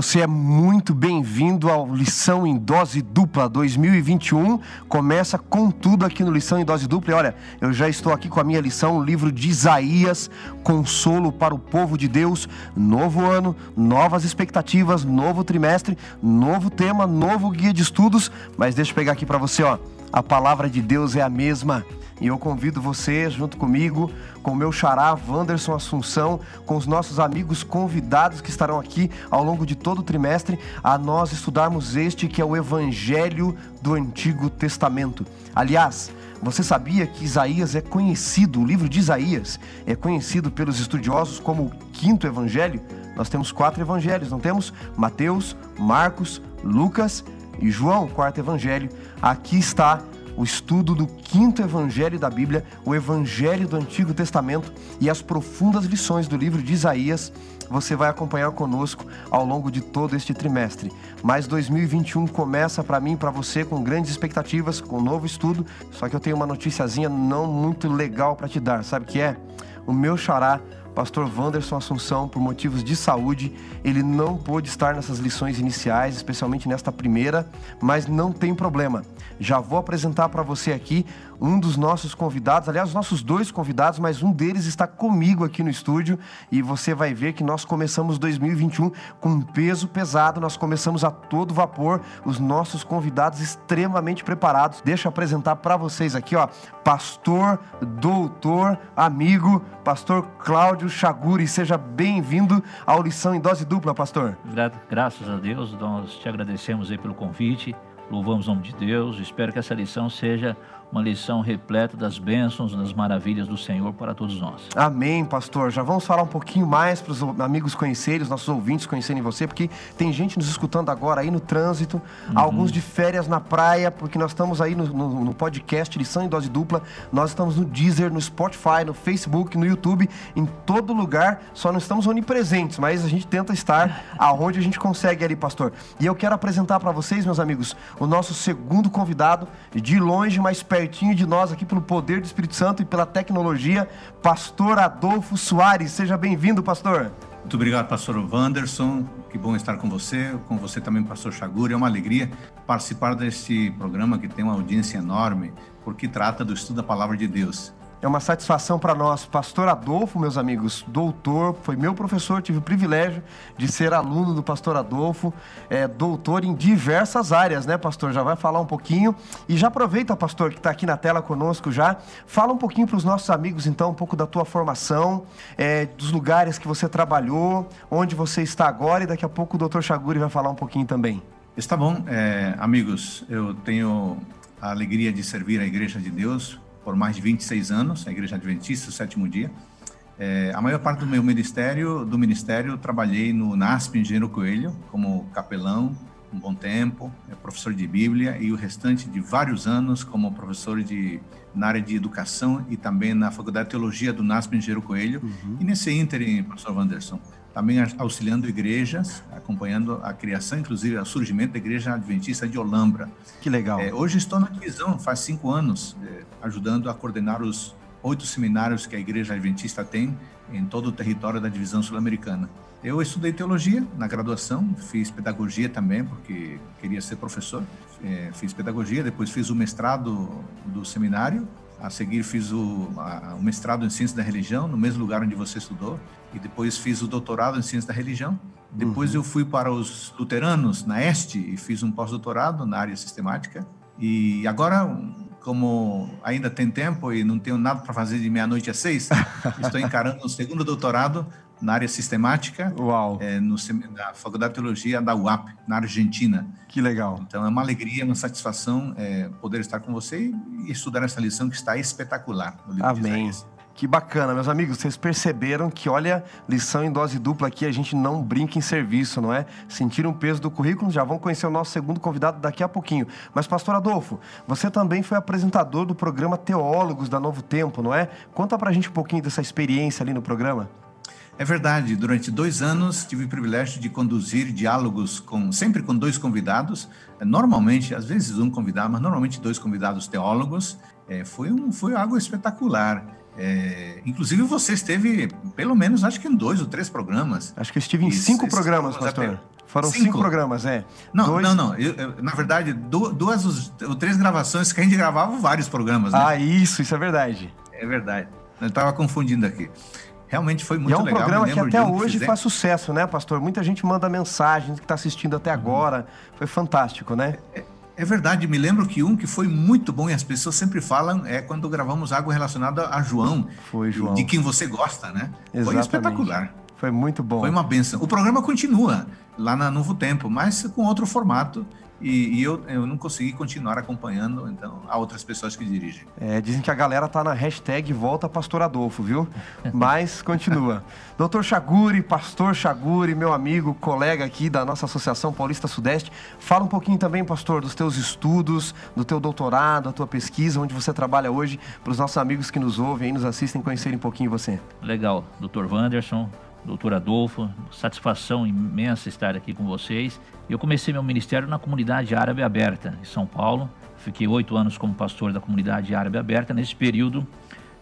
Você é muito bem-vindo ao Lição em Dose Dupla 2021. Começa com tudo aqui no Lição em Dose Dupla. E olha, eu já estou aqui com a minha lição, o livro de Isaías, Consolo para o Povo de Deus. Novo ano, novas expectativas, novo trimestre, novo tema, novo guia de estudos. Mas deixa eu pegar aqui para você, ó. A palavra de Deus é a mesma. E eu convido você, junto comigo, com o meu xará Wanderson Assunção, com os nossos amigos convidados que estarão aqui ao longo de todo o trimestre, a nós estudarmos este que é o Evangelho do Antigo Testamento. Aliás, você sabia que Isaías é conhecido, o livro de Isaías é conhecido pelos estudiosos como o quinto evangelho? Nós temos quatro evangelhos, não temos? Mateus, Marcos, Lucas João, quarto evangelho. Aqui está o estudo do quinto evangelho da Bíblia, o evangelho do Antigo Testamento e as profundas lições do livro de Isaías, você vai acompanhar conosco ao longo de todo este trimestre. Mas 2021 começa para mim, para você com grandes expectativas, com um novo estudo, só que eu tenho uma noticiazinha não muito legal para te dar, sabe o que é? O meu xará pastor Wanderson Assunção, por motivos de saúde, ele não pôde estar nessas lições iniciais, especialmente nesta primeira, mas não tem problema. Já vou apresentar para você aqui um dos nossos convidados, aliás, os nossos dois convidados, mas um deles está comigo aqui no estúdio e você vai ver que nós começamos 2021 com um peso pesado, nós começamos a todo vapor, os nossos convidados extremamente preparados. Deixa eu apresentar para vocês aqui, ó, pastor, doutor, amigo, pastor Cláudio Chaguri. Seja bem-vindo ao Lição em Dose Dupla, pastor. Graças a Deus, nós te agradecemos aí pelo convite, louvamos o nome de Deus, espero que essa lição seja uma lição repleta das bênçãos, das maravilhas do Senhor para todos nós. Amém, pastor. Já vamos falar um pouquinho mais para os amigos conhecerem, os nossos ouvintes conhecerem você, porque tem gente nos escutando agora aí no trânsito, uhum. alguns de férias na praia, porque nós estamos aí no, no, no, podcast Lição em Dose Dupla, nós estamos no Deezer, no Spotify, no Facebook, no YouTube, em todo lugar, só não estamos onipresentes, mas a gente tenta estar aonde a gente consegue ali, pastor. E eu quero apresentar para vocês, meus amigos, o nosso segundo convidado, de longe, mais perto pertinho de nós aqui pelo poder do Espírito Santo e pela tecnologia, pastor Adolfo Soares. Seja bem-vindo, pastor. Muito obrigado, pastor Wanderson. Que bom estar com você, com você também, pastor Chaguri. É uma alegria participar deste programa que tem uma audiência enorme, porque trata do estudo da palavra de Deus. É uma satisfação para nós. Pastor Adolfo, meus amigos, doutor, foi meu professor, tive o privilégio de ser aluno do pastor Adolfo, é doutor em diversas áreas, né, pastor? Já vai falar um pouquinho. E já aproveita, pastor, que está aqui na tela conosco já. Fala um pouquinho para os nossos amigos, então, um pouco da tua formação, é, dos lugares que você trabalhou, onde você está agora, e daqui a pouco o doutor Chaguri vai falar um pouquinho também. Está bom, é, amigos, eu tenho a alegria de servir a Igreja de Deus por mais de 26 anos, a Igreja Adventista, o sétimo dia. É, a maior parte do meu ministério, do ministério, trabalhei no NASP Engenheiro Coelho, como capelão, um bom tempo, é professor de Bíblia e o restante de vários anos como professor de na área de educação e também na Faculdade de Teologia do NASP Engenheiro Coelho. Uhum. E nesse ínterim, professor Wanderson, também auxiliando igrejas, acompanhando a criação, inclusive o surgimento da Igreja Adventista de Olambra. Que legal. É, hoje estou na divisão, faz cinco anos, é, ajudando a coordenar os oito seminários que a Igreja Adventista tem em todo o território da divisão sul-americana. Eu estudei teologia na graduação, fiz pedagogia também, porque queria ser professor. É, fiz pedagogia, depois fiz o mestrado do seminário a seguir fiz o, a, o, mestrado em Ciência da Religião, no mesmo lugar onde você estudou, e depois fiz o doutorado em Ciência da Religião. Depois uhum. eu fui para os luteranos, na Este, e fiz um pós-doutorado na área sistemática. E agora, como ainda tem tempo e não tenho nada para fazer de meia-noite às seis, estou encarando o segundo doutorado na área sistemática, é, no, na Faculdade de Teologia da UAP, na Argentina. Que legal. Então é uma alegria, uma satisfação é, poder estar com você e estudar essa lição que está espetacular no livro Amém. Que bacana, meus amigos. Vocês perceberam que, olha, lição em dose dupla aqui, a gente não brinca em serviço, não é? Sentiram o peso do currículo, já vão conhecer o nosso segundo convidado daqui a pouquinho. Mas, pastor Adolfo, você também foi apresentador do programa Teólogos da Novo Tempo, não é? Conta pra gente um pouquinho dessa experiência ali no programa. É verdade, durante dois anos tive o privilégio de conduzir diálogos com sempre com dois convidados, normalmente, às vezes um convidado, mas normalmente dois convidados teólogos. É, foi, um, foi algo espetacular. É, inclusive você esteve, pelo menos, acho que em dois ou três programas. Acho que eu estive em cinco programas, pastor. Foram cinco, cinco programas, é. Não, Dois... não, não. Eu, eu, na verdade, duas, duas, três gravações que a gente gravava vários programas, né? Ah, isso, isso é verdade. É verdade. Eu estava confundindo aqui. Realmente foi muito legal. E é um legal, programa que até hoje que faz sucesso, né, pastor? Muita gente manda mensagem que está assistindo até agora. Foi fantástico, né? É, é, verdade. Me lembro que um que foi muito bom e as pessoas sempre falam é quando gravamos algo relacionado a João. Foi, João. De quem você gosta, né? Exatamente. Foi espetacular. Foi muito bom. Foi uma benção. O programa continua lá na Novo Tempo, mas com outro formato. E, e, eu, eu não consegui continuar acompanhando, então, há outras pessoas que dirigem. É, dizem que a galera tá na hashtag Volta Pastor Adolfo, viu? Mas continua. Doutor Chaguri, Pastor Chaguri, meu amigo, colega aqui da nossa Associação Paulista Sudeste, fala um pouquinho também, pastor, dos teus estudos, do teu doutorado, da tua pesquisa, onde você trabalha hoje, para os nossos amigos que nos ouvem e nos assistem conhecerem um pouquinho você. Legal, doutor Wanderson, doutor Adolfo, satisfação imensa estar aqui com vocês. Eu comecei meu ministério na comunidade árabe aberta em São Paulo. Fiquei oito anos como pastor da comunidade árabe aberta. Nesse período,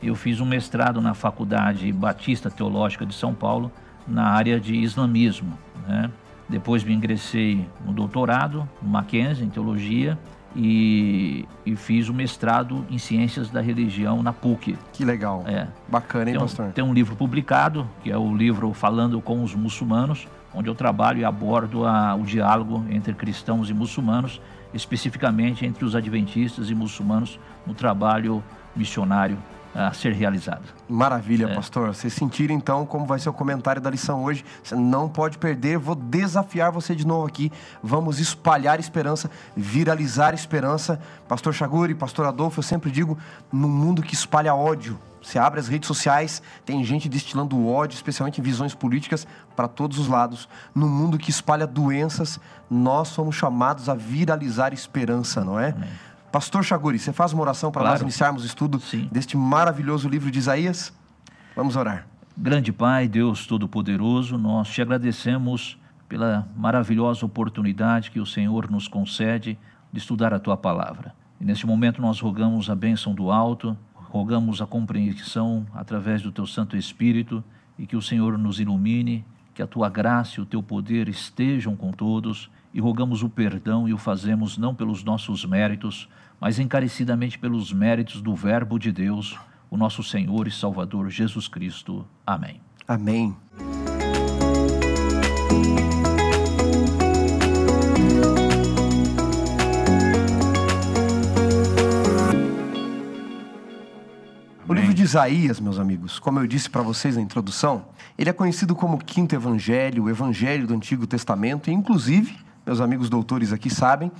eu fiz um mestrado na Faculdade Batista Teológica de São Paulo na área de islamismo. Né? Depois me ingressei no doutorado, no Mackenzie, em teologia, e, e, fiz o mestrado em Ciências da Religião na PUC. Que legal. É. Bacana, hein, tem um, pastor? Tem um livro publicado, que é o livro Falando com os Muçulmanos, onde eu trabalho e abordo a, o diálogo entre cristãos e muçulmanos, especificamente entre os adventistas e muçulmanos no trabalho missionário a ser realizado. Maravilha, é. pastor. Vocês sentiram então como vai ser o comentário da lição hoje. Você não pode perder. Vou desafiar você de novo aqui. Vamos espalhar esperança, viralizar esperança. Pastor Chaguri, pastor Adolfo, eu sempre digo, num mundo que espalha ódio, você abre as redes sociais, tem gente destilando ódio, especialmente em visões políticas, para todos os lados. No mundo que espalha doenças, nós somos chamados a viralizar esperança, não é? Amém. Pastor Chaguri, você faz uma oração para claro. nós iniciarmos o estudo Sim. deste maravilhoso livro de Isaías? Vamos orar. Grande Pai, Deus Todo-Poderoso, nós te agradecemos pela maravilhosa oportunidade que o Senhor nos concede de estudar a tua palavra. E neste momento nós rogamos a bênção do alto, rogamos a compreensão através do teu Santo Espírito e que o Senhor nos ilumine, que a tua graça e o teu poder estejam com todos e rogamos o perdão e o fazemos não pelos nossos méritos, mas encarecidamente pelos méritos do Verbo de Deus, o nosso Senhor e Salvador Jesus Cristo. Amém. Amém. O livro de Isaías, meus amigos, como eu disse para vocês na introdução, ele é conhecido como o quinto evangelho, o evangelho do Antigo Testamento, e inclusive meus amigos doutores aqui sabem,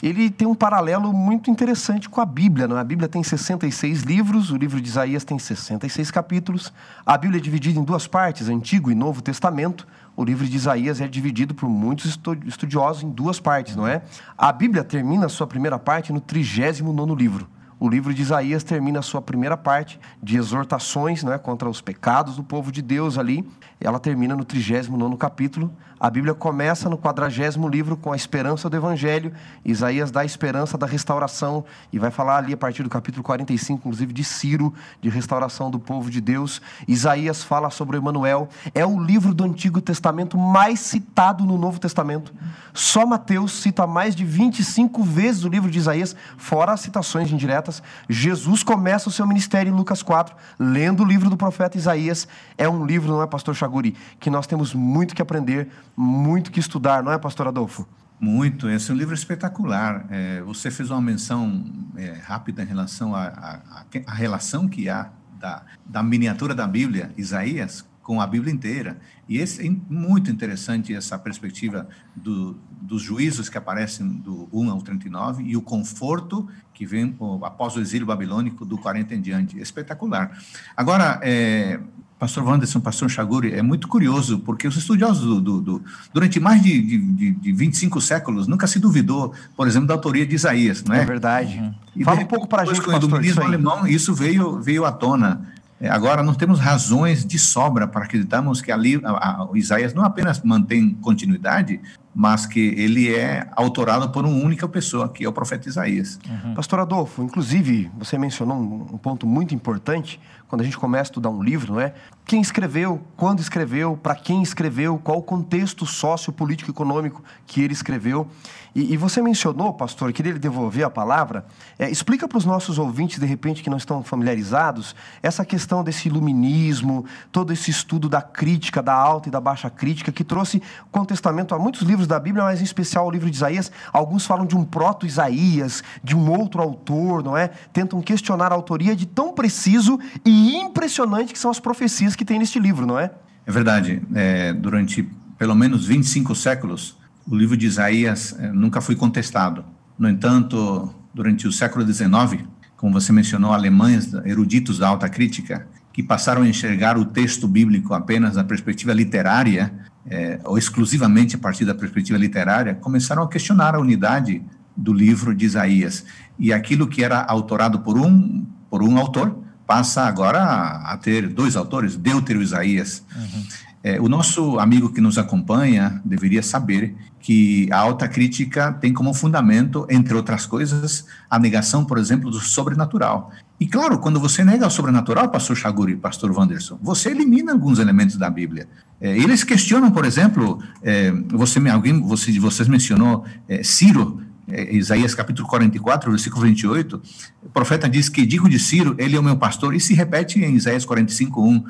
ele tem um paralelo muito interessante com a Bíblia. Não? É? A Bíblia tem 66 livros, o livro de Isaías tem 66 capítulos. A Bíblia é dividida em duas partes, Antigo e Novo Testamento. O livro de Isaías é dividido por muitos estudiosos em duas partes, não é? A Bíblia termina a sua primeira parte no 39 livro. O livro de Isaías termina a sua primeira parte de exortações né, contra os pecados do povo de Deus ali. Ela termina no 39 capítulo. A Bíblia começa no quadragésimo livro com a esperança do Evangelho. Isaías dá a esperança da restauração e vai falar ali a partir do capítulo 45, inclusive de Ciro, de restauração do povo de Deus. Isaías fala sobre Emanuel. É o livro do Antigo Testamento mais citado no Novo Testamento. Só Mateus cita mais de 25 vezes o livro de Isaías, fora as citações indiretas Jesus começa o seu ministério em Lucas 4, lendo o livro do profeta Isaías. É um livro, não é, pastor Chaguri, que nós temos muito que aprender, muito que estudar, não é, pastor Adolfo? Muito, esse é um livro espetacular. É, você fez uma menção é, rápida em relação à relação que há da, da miniatura da Bíblia, Isaías, com a Bíblia inteira. E esse é muito interessante essa perspectiva do, dos juízos que aparecem do 1 ao 39 e o conforto que vem após o exílio babilônico do 40 em diante. Espetacular. Agora, é, pastor Wanderson, pastor Chaguri, é muito curioso, porque os estudiosos do, do, do durante mais de, de, de 25 séculos nunca se duvidou, por exemplo, da autoria de Isaías, não é? É verdade. E Fala um pouco para a gente, com o iluminismo alemão, isso veio, veio à tona. É, agora, nós temos razões de sobra para acreditarmos que ali a, a, o Isaías não apenas mantém continuidade, mas que ele é autorado por uma única pessoa, que é o profeta Isaías. Uhum. Pastor Adolfo, inclusive, você mencionou um, ponto muito importante quando a gente começa a estudar um livro, não é? Quem escreveu, quando escreveu, para quem escreveu, qual o contexto sociopolítico econômico que ele escreveu. E, e, você mencionou, pastor, queria lhe devolver a palavra. É, explica para os nossos ouvintes, de repente, que não estão familiarizados, essa questão desse iluminismo, todo esse estudo da crítica, da alta e da baixa crítica, que trouxe contestamento a muitos livros da Bíblia, mas em especial ao livro de Isaías. Alguns falam de um proto-Isaías, de um outro autor, não é? Tentam questionar a autoria de tão preciso e impressionante que são as profecias que tem neste livro, não é? É verdade. É, durante pelo menos 25 séculos, o livro de Isaías eh, nunca foi contestado. No entanto, durante o século XIX, como você mencionou, alemães, eruditos da alta crítica, que passaram a enxergar o texto bíblico apenas da perspectiva literária, é, ou exclusivamente a partir da perspectiva literária, começaram a questionar a unidade do livro de Isaías. E aquilo que era autorado por um, por um autor passa agora a, a ter dois autores, Deutero e Isaías. Uhum. É, o nosso amigo que nos acompanha deveria saber que a alta crítica tem como fundamento, entre outras coisas, a negação, por exemplo, do sobrenatural. E claro, quando você nega o sobrenatural, pastor Chaguri, pastor Wanderson, você elimina alguns elementos da Bíblia. É, eles questionam, por exemplo, é, você, alguém, você, vocês mencionou é, Ciro, é, Isaías capítulo 44, versículo 28, o profeta diz que digo de Ciro, ele é o meu pastor, e se repete em Isaías 45, 1.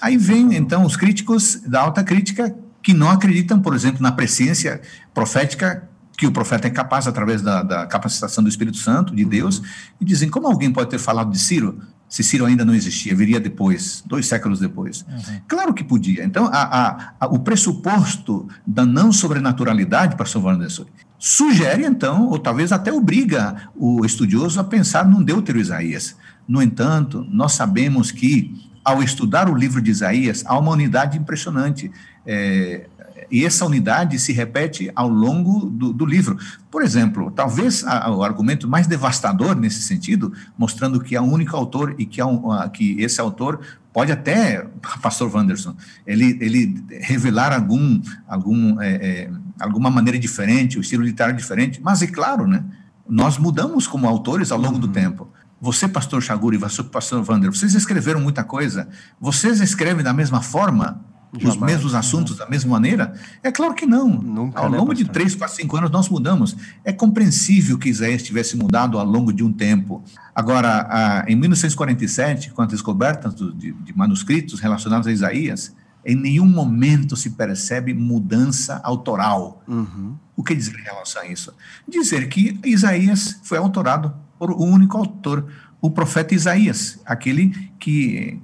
Aí vem, então, os críticos da alta crítica que não acreditam, por exemplo, na presciência profética que o profeta é capaz através da, da capacitação do Espírito Santo, de Deus, e dizem, como alguém pode ter falado de Ciro, se Ciro ainda não existia, viria depois, dois séculos depois. Uhum. Claro que podia. Então, a, a, a, o pressuposto da não sobrenaturalidade, pastor Wanderson, sugere, então, ou talvez até obriga o estudioso a pensar num Deutero Isaías. No entanto, nós sabemos que ao estudar o livro de Isaías, há uma unidade impressionante. É, e essa unidade se repete ao longo do, do livro. Por exemplo, talvez a, o argumento mais devastador nesse sentido, mostrando que há um único autor e que, um, que esse autor pode até, pastor Wanderson, ele, ele revelar algum, algum, é, é, alguma maneira diferente, o estilo literário diferente, mas é claro, né? Nós mudamos como autores ao longo uhum. do tempo. Você, pastor Chaguri, você, pastor Wander, vocês escreveram muita coisa. Vocês escrevem da mesma forma? Jamais. Os mesmos assuntos da mesma maneira? É claro que não. Nunca, ao né, longo né, de três, quatro, cinco anos nós mudamos. É compreensível que Isaías tivesse mudado ao longo de um tempo. Agora, em 1947, com a descoberta de, de manuscritos relacionados a Isaías, em nenhum momento se percebe mudança autoral. Uhum. O que dizer em relação a isso? Dizer que Isaías foi autorado por um único autor, o profeta Isaías, aquele que,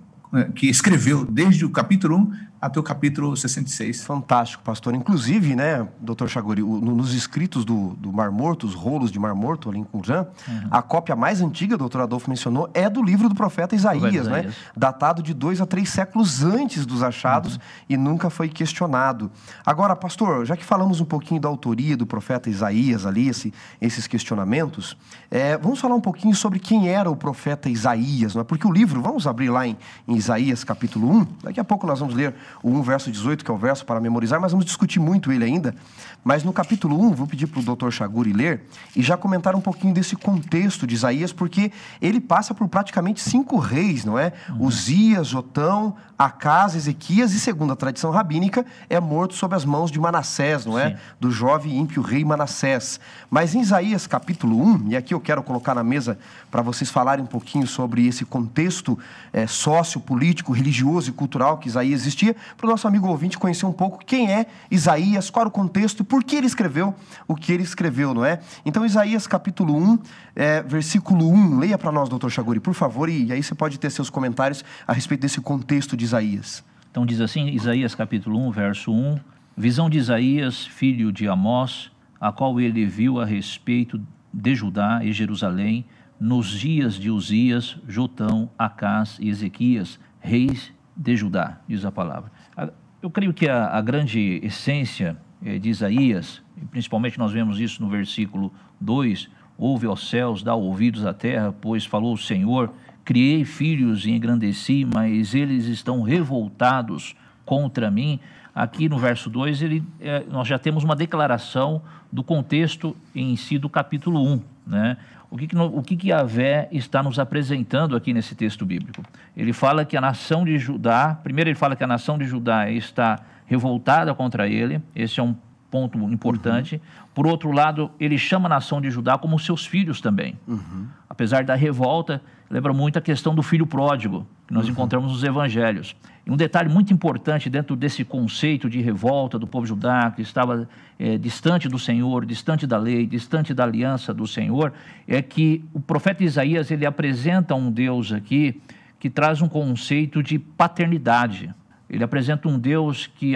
que escreveu desde o capítulo 1 até o capítulo 66. Fantástico, pastor. Inclusive, né, doutor Chaguri, nos escritos do, do Mar Morto, os rolos de Mar Morto ali em Qumran, uhum. a cópia mais antiga, doutor Adolfo mencionou, é do livro do profeta Isaías, né? Isaías. Datado de dois a três séculos antes dos achados uhum. e nunca foi questionado. Agora, pastor, já que falamos um pouquinho da autoria do profeta Isaías ali, esse, esses questionamentos, é, vamos falar um pouquinho sobre quem era o profeta Isaías, não é? Porque o livro, vamos abrir lá em, em Isaías capítulo 1, daqui a pouco nós vamos ler o 1, verso 18, que é o verso para memorizar, mas vamos discutir muito ele ainda. Mas no capítulo 1, vou pedir para o doutor Chaguri ler e já comentar um pouquinho desse contexto de Isaías, porque ele passa por praticamente cinco reis, não é? Uhum. Uzias, Jotão, Acas, Ezequias e, segundo a tradição rabínica, é morto sob as mãos de Manassés, não é? Sim. Do jovem ímpio rei Manassés. Mas em Isaías capítulo 1, e aqui eu quero colocar na mesa para vocês falarem um pouquinho sobre esse contexto é, sociopolítico, religioso e cultural que Isaías existia, para o nosso amigo ouvinte conhecer um pouco quem é Isaías, qual o contexto e por que ele escreveu o que ele escreveu, não é? Então, Isaías capítulo 1, é, versículo 1, leia para nós, doutor Chaguri, por favor, e, e aí você pode ter seus comentários a respeito desse contexto de Isaías. Então, diz assim, Isaías capítulo 1, verso 1, visão de Isaías, filho de Amós, a qual ele viu a respeito de Judá e Jerusalém, nos dias de Uzias, Jotão, Acás e Ezequias, reis de Judá, diz a palavra. Eu creio que a, a grande essência eh, de Isaías, principalmente nós vemos isso no versículo 2, ouve aos céus, dá ouvidos à terra, pois falou o Senhor, criei filhos e engrandeci, mas eles estão revoltados contra mim. aqui no verso 2, ele, é, nós já temos uma declaração do contexto em si do capítulo 1. Né? O que, que, o que, que Yahvé está nos apresentando aqui nesse texto bíblico? Ele fala que a nação de Judá, primeiro ele fala que a nação de Judá está revoltada contra ele, esse é um ponto importante. Uhum. Por outro lado, ele chama a nação de Judá como seus filhos também. Uhum. Apesar da revolta, lembra muito a questão do filho pródigo, que nós uhum. encontramos nos evangelhos. E um detalhe muito importante dentro desse conceito de revolta do povo judaico, que estava é, distante do Senhor, distante da lei, distante da aliança do Senhor, é que o profeta Isaías ele apresenta um Deus aqui que traz um conceito de paternidade. Ele apresenta um Deus que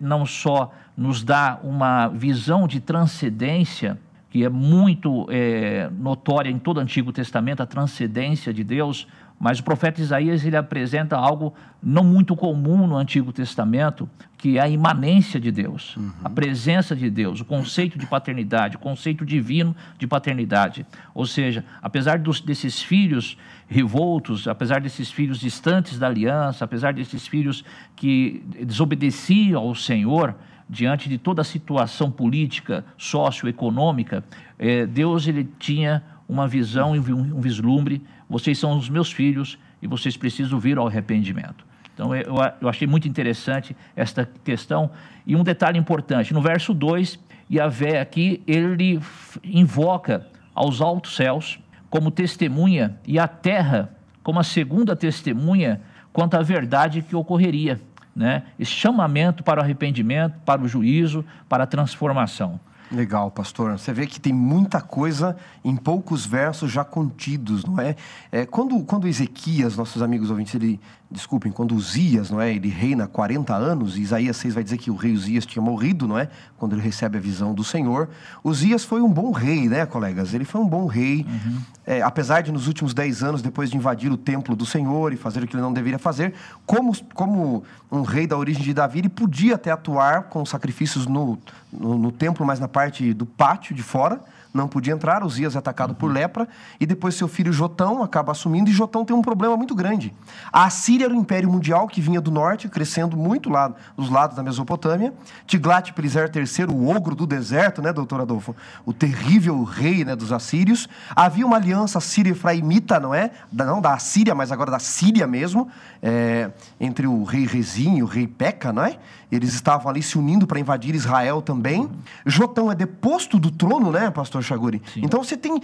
não só nos dá uma visão de transcendência, que é muito é, notória em todo o Antigo Testamento, a transcendência de Deus, mas o profeta Isaías ele apresenta algo não muito comum no Antigo Testamento, que é a imanência de Deus, uhum. a presença de Deus, o conceito de paternidade, o conceito divino de paternidade. Ou seja, apesar dos, desses filhos revoltos, apesar desses filhos distantes da aliança, apesar desses filhos que desobedeciam ao Senhor, diante de toda a situação política, socioeconômica, eh, Deus ele tinha uma visão um vislumbre vocês são os meus filhos e vocês precisam vir ao arrependimento. Então, eu, eu achei muito interessante esta questão. E um detalhe importante: no verso 2, Yahvé aqui, ele invoca aos altos céus como testemunha e a terra como a segunda testemunha quanto à verdade que ocorreria. Né? Esse chamamento para o arrependimento, para o juízo, para a transformação. Legal, pastor. Você vê que tem muita coisa em poucos versos já contidos, não é? é quando, quando Ezequias, nossos amigos ouvintes, ele desculpem, quando Uzias, não é, ele reina 40 anos, Isaías 6 vai dizer que o rei Uzias tinha morrido, não é? Quando ele recebe a visão do Senhor. Uzias foi um bom rei, né, colegas? Ele foi um bom rei, uhum. é, apesar de nos últimos 10 anos, depois de invadir o templo do Senhor e fazer o que ele não deveria fazer, como, como um rei da origem de Davi, ele podia até atuar com sacrifícios no, no, no templo, mas na parte do pátio de fora, não podia entrar, Uzias é atacado uhum. por lepra, e depois seu filho Jotão acaba assumindo, e Jotão tem um problema muito grande. A Assíria era o império mundial que vinha do norte, crescendo muito lá dos lados da Mesopotâmia. Tiglat-Pileser III, o ogro do deserto, né, doutor Adolfo? O terrível rei né, dos assírios. Havia uma aliança síria-efraimita, não é? Não da Assíria, mas agora da Síria mesmo, é, entre o rei Rezim e o rei Peca, não é? Eles estavam ali se unindo para invadir Israel também. Jotão é deposto do trono, né, pastor Chaguri? Sim. Então você tem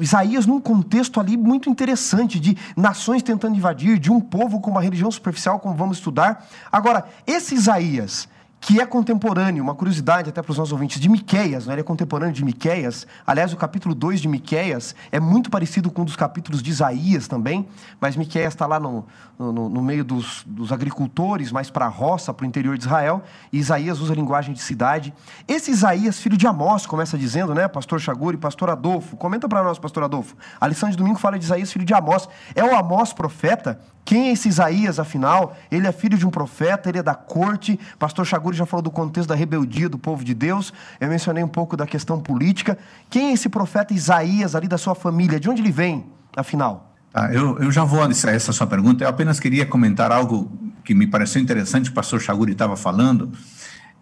Isaías num contexto ali muito interessante de nações tentando invadir, de um povo com uma religião superficial, como vamos estudar. Agora, esse Isaías, que é contemporâneo, uma curiosidade até para os nossos ouvintes, de Miqueias, né? ele é contemporâneo de Miqueias. Aliás, o capítulo 2 de Miqueias é muito parecido com um dos capítulos de Isaías também, mas Miqueias está lá no, no, no, meio dos, dos agricultores, mais para a roça, para o interior de Israel, e Isaías usa a linguagem de cidade. Esse Isaías, filho de Amós, começa dizendo, né, pastor Chaguri, pastor Adolfo, comenta para nós, pastor Adolfo. A lição de domingo fala de Isaías, filho de Amós. É o Amós profeta? Quem é esse Isaías, afinal? Ele é filho de um profeta, ele é da corte. Pastor Chaguri já falou do contexto da rebeldia do povo de Deus. Eu mencionei um pouco da questão política. Quem é esse profeta Isaías ali da sua família? De onde ele vem, afinal? Ah, eu, eu já vou a essa sua pergunta. Eu apenas queria comentar algo que me pareceu interessante, o pastor Chaguri estava falando,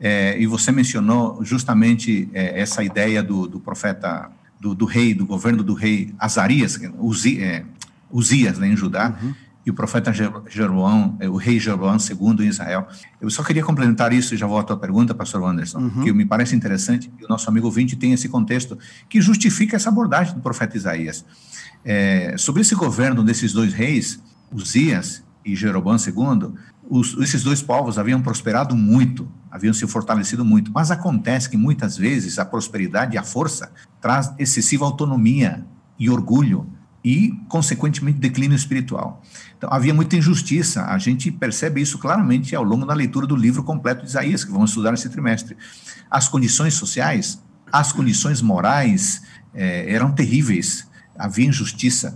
é, e você mencionou justamente é, essa ideia do, do profeta, do, do, rei, do governo do rei Azarias, Uzi, é, Uzias, né, em Judá. Uhum e o profeta Jeroboão, é, o rei Jeroboão II em Israel. Eu só queria complementar isso e já volto à tua pergunta, pastor Anderson, uhum. que me parece interessante que o nosso amigo ouvinte tem esse contexto que justifica essa abordagem do profeta Isaías. É, sobre esse governo desses dois reis, Uzias e Jeroboão II, os, esses dois povos haviam prosperado muito, haviam se fortalecido muito, mas acontece que muitas vezes a prosperidade e a força traz excessiva autonomia e orgulho e, consequentemente, declínio espiritual. Então, havia muita injustiça. A gente percebe isso claramente ao longo da leitura do livro completo de Isaías, que vamos estudar nesse trimestre. As condições sociais, as condições morais eh, eram terríveis. Havia injustiça.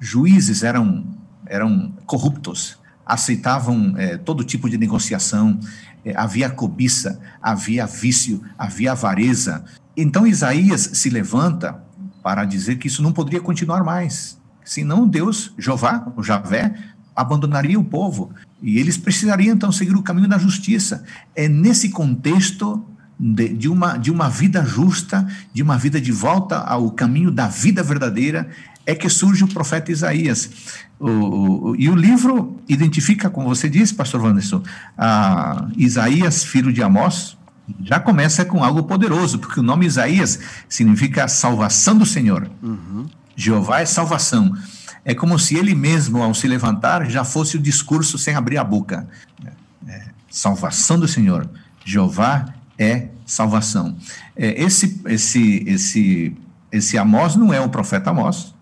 Juízes eram, eram corruptos, aceitavam eh, todo tipo de negociação. Eh, havia cobiça, havia vício, havia avareza. Então, Isaías se levanta para dizer que isso não poderia continuar mais. Senão Deus, Jeová, o Javé, abandonaria o povo e eles precisariam então seguir o caminho da justiça. É nesse contexto de, de, uma, de uma vida justa, de uma vida de volta ao caminho da vida verdadeira, é que surge o profeta Isaías. O, o, e o livro identifica, como você disse, pastor Wanderson, Isaías, filho de Amós, já começa com algo poderoso, porque o nome Isaías significa salvação do Senhor. Uhum. Jeová é salvação. É como se ele mesmo, ao se levantar, já fosse o discurso sem abrir a boca. É, salvação do Senhor. Jeová é salvação. É, esse, esse, esse, esse Amós não é o profeta Amós.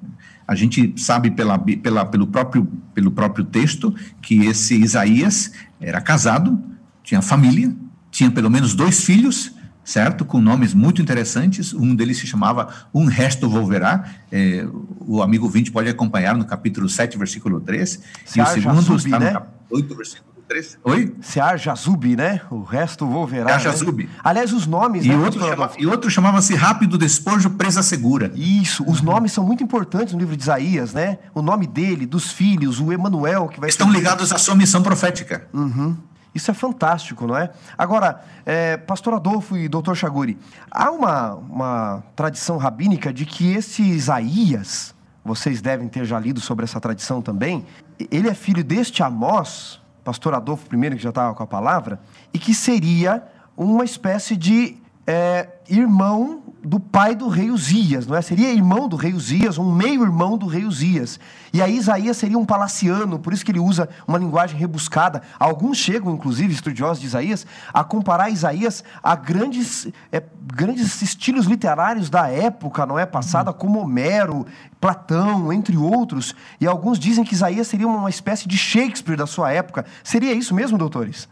A gente sabe pela, pela, pelo, próprio, pelo próprio texto que esse Isaías era casado, tinha família, tinha pelo menos dois filhos, certo? Com nomes muito interessantes. Um deles se chamava Um Resto Volverá. É, o amigo 20 pode acompanhar no capítulo 7, versículo 3. e o segundo Jazubi, está né? no capítulo 8, versículo 3. Oi? Sear Jazubi, né? O resto Volverá. Sear Jazubi. Né? Aliás, os nomes... E, né, outro, chama, e outro chamava-se Rápido Despojo, Presa Segura. Isso. Os nomes são muito importantes no livro de Isaías, né? O nome dele, dos filhos, o Emanuel que vai... Estão ligados à sua missão profética. Uhum. Isso é fantástico, não é? Agora, é, Pastor Adolfo e Doutor Chaguri, há uma, uma tradição rabínica de que esse Isaías, vocês devem ter já lido sobre essa tradição também, ele é filho deste Amós, Pastor Adolfo primeiro que já estava com a palavra, e que seria uma espécie de é, irmão do pai do rei Uzias, não é? Seria irmão do rei Uzias, um meio-irmão do rei Uzias. E aí Isaías seria um palaciano, por isso que ele usa uma linguagem rebuscada. Alguns chegam, inclusive, estudiosos de Isaías, a comparar Isaías a grandes, é, grandes estilos literários da época, não é? Passada, como Homero, Platão, entre outros. E alguns dizem que Isaías seria uma espécie de Shakespeare da sua época. Seria isso mesmo, doutores?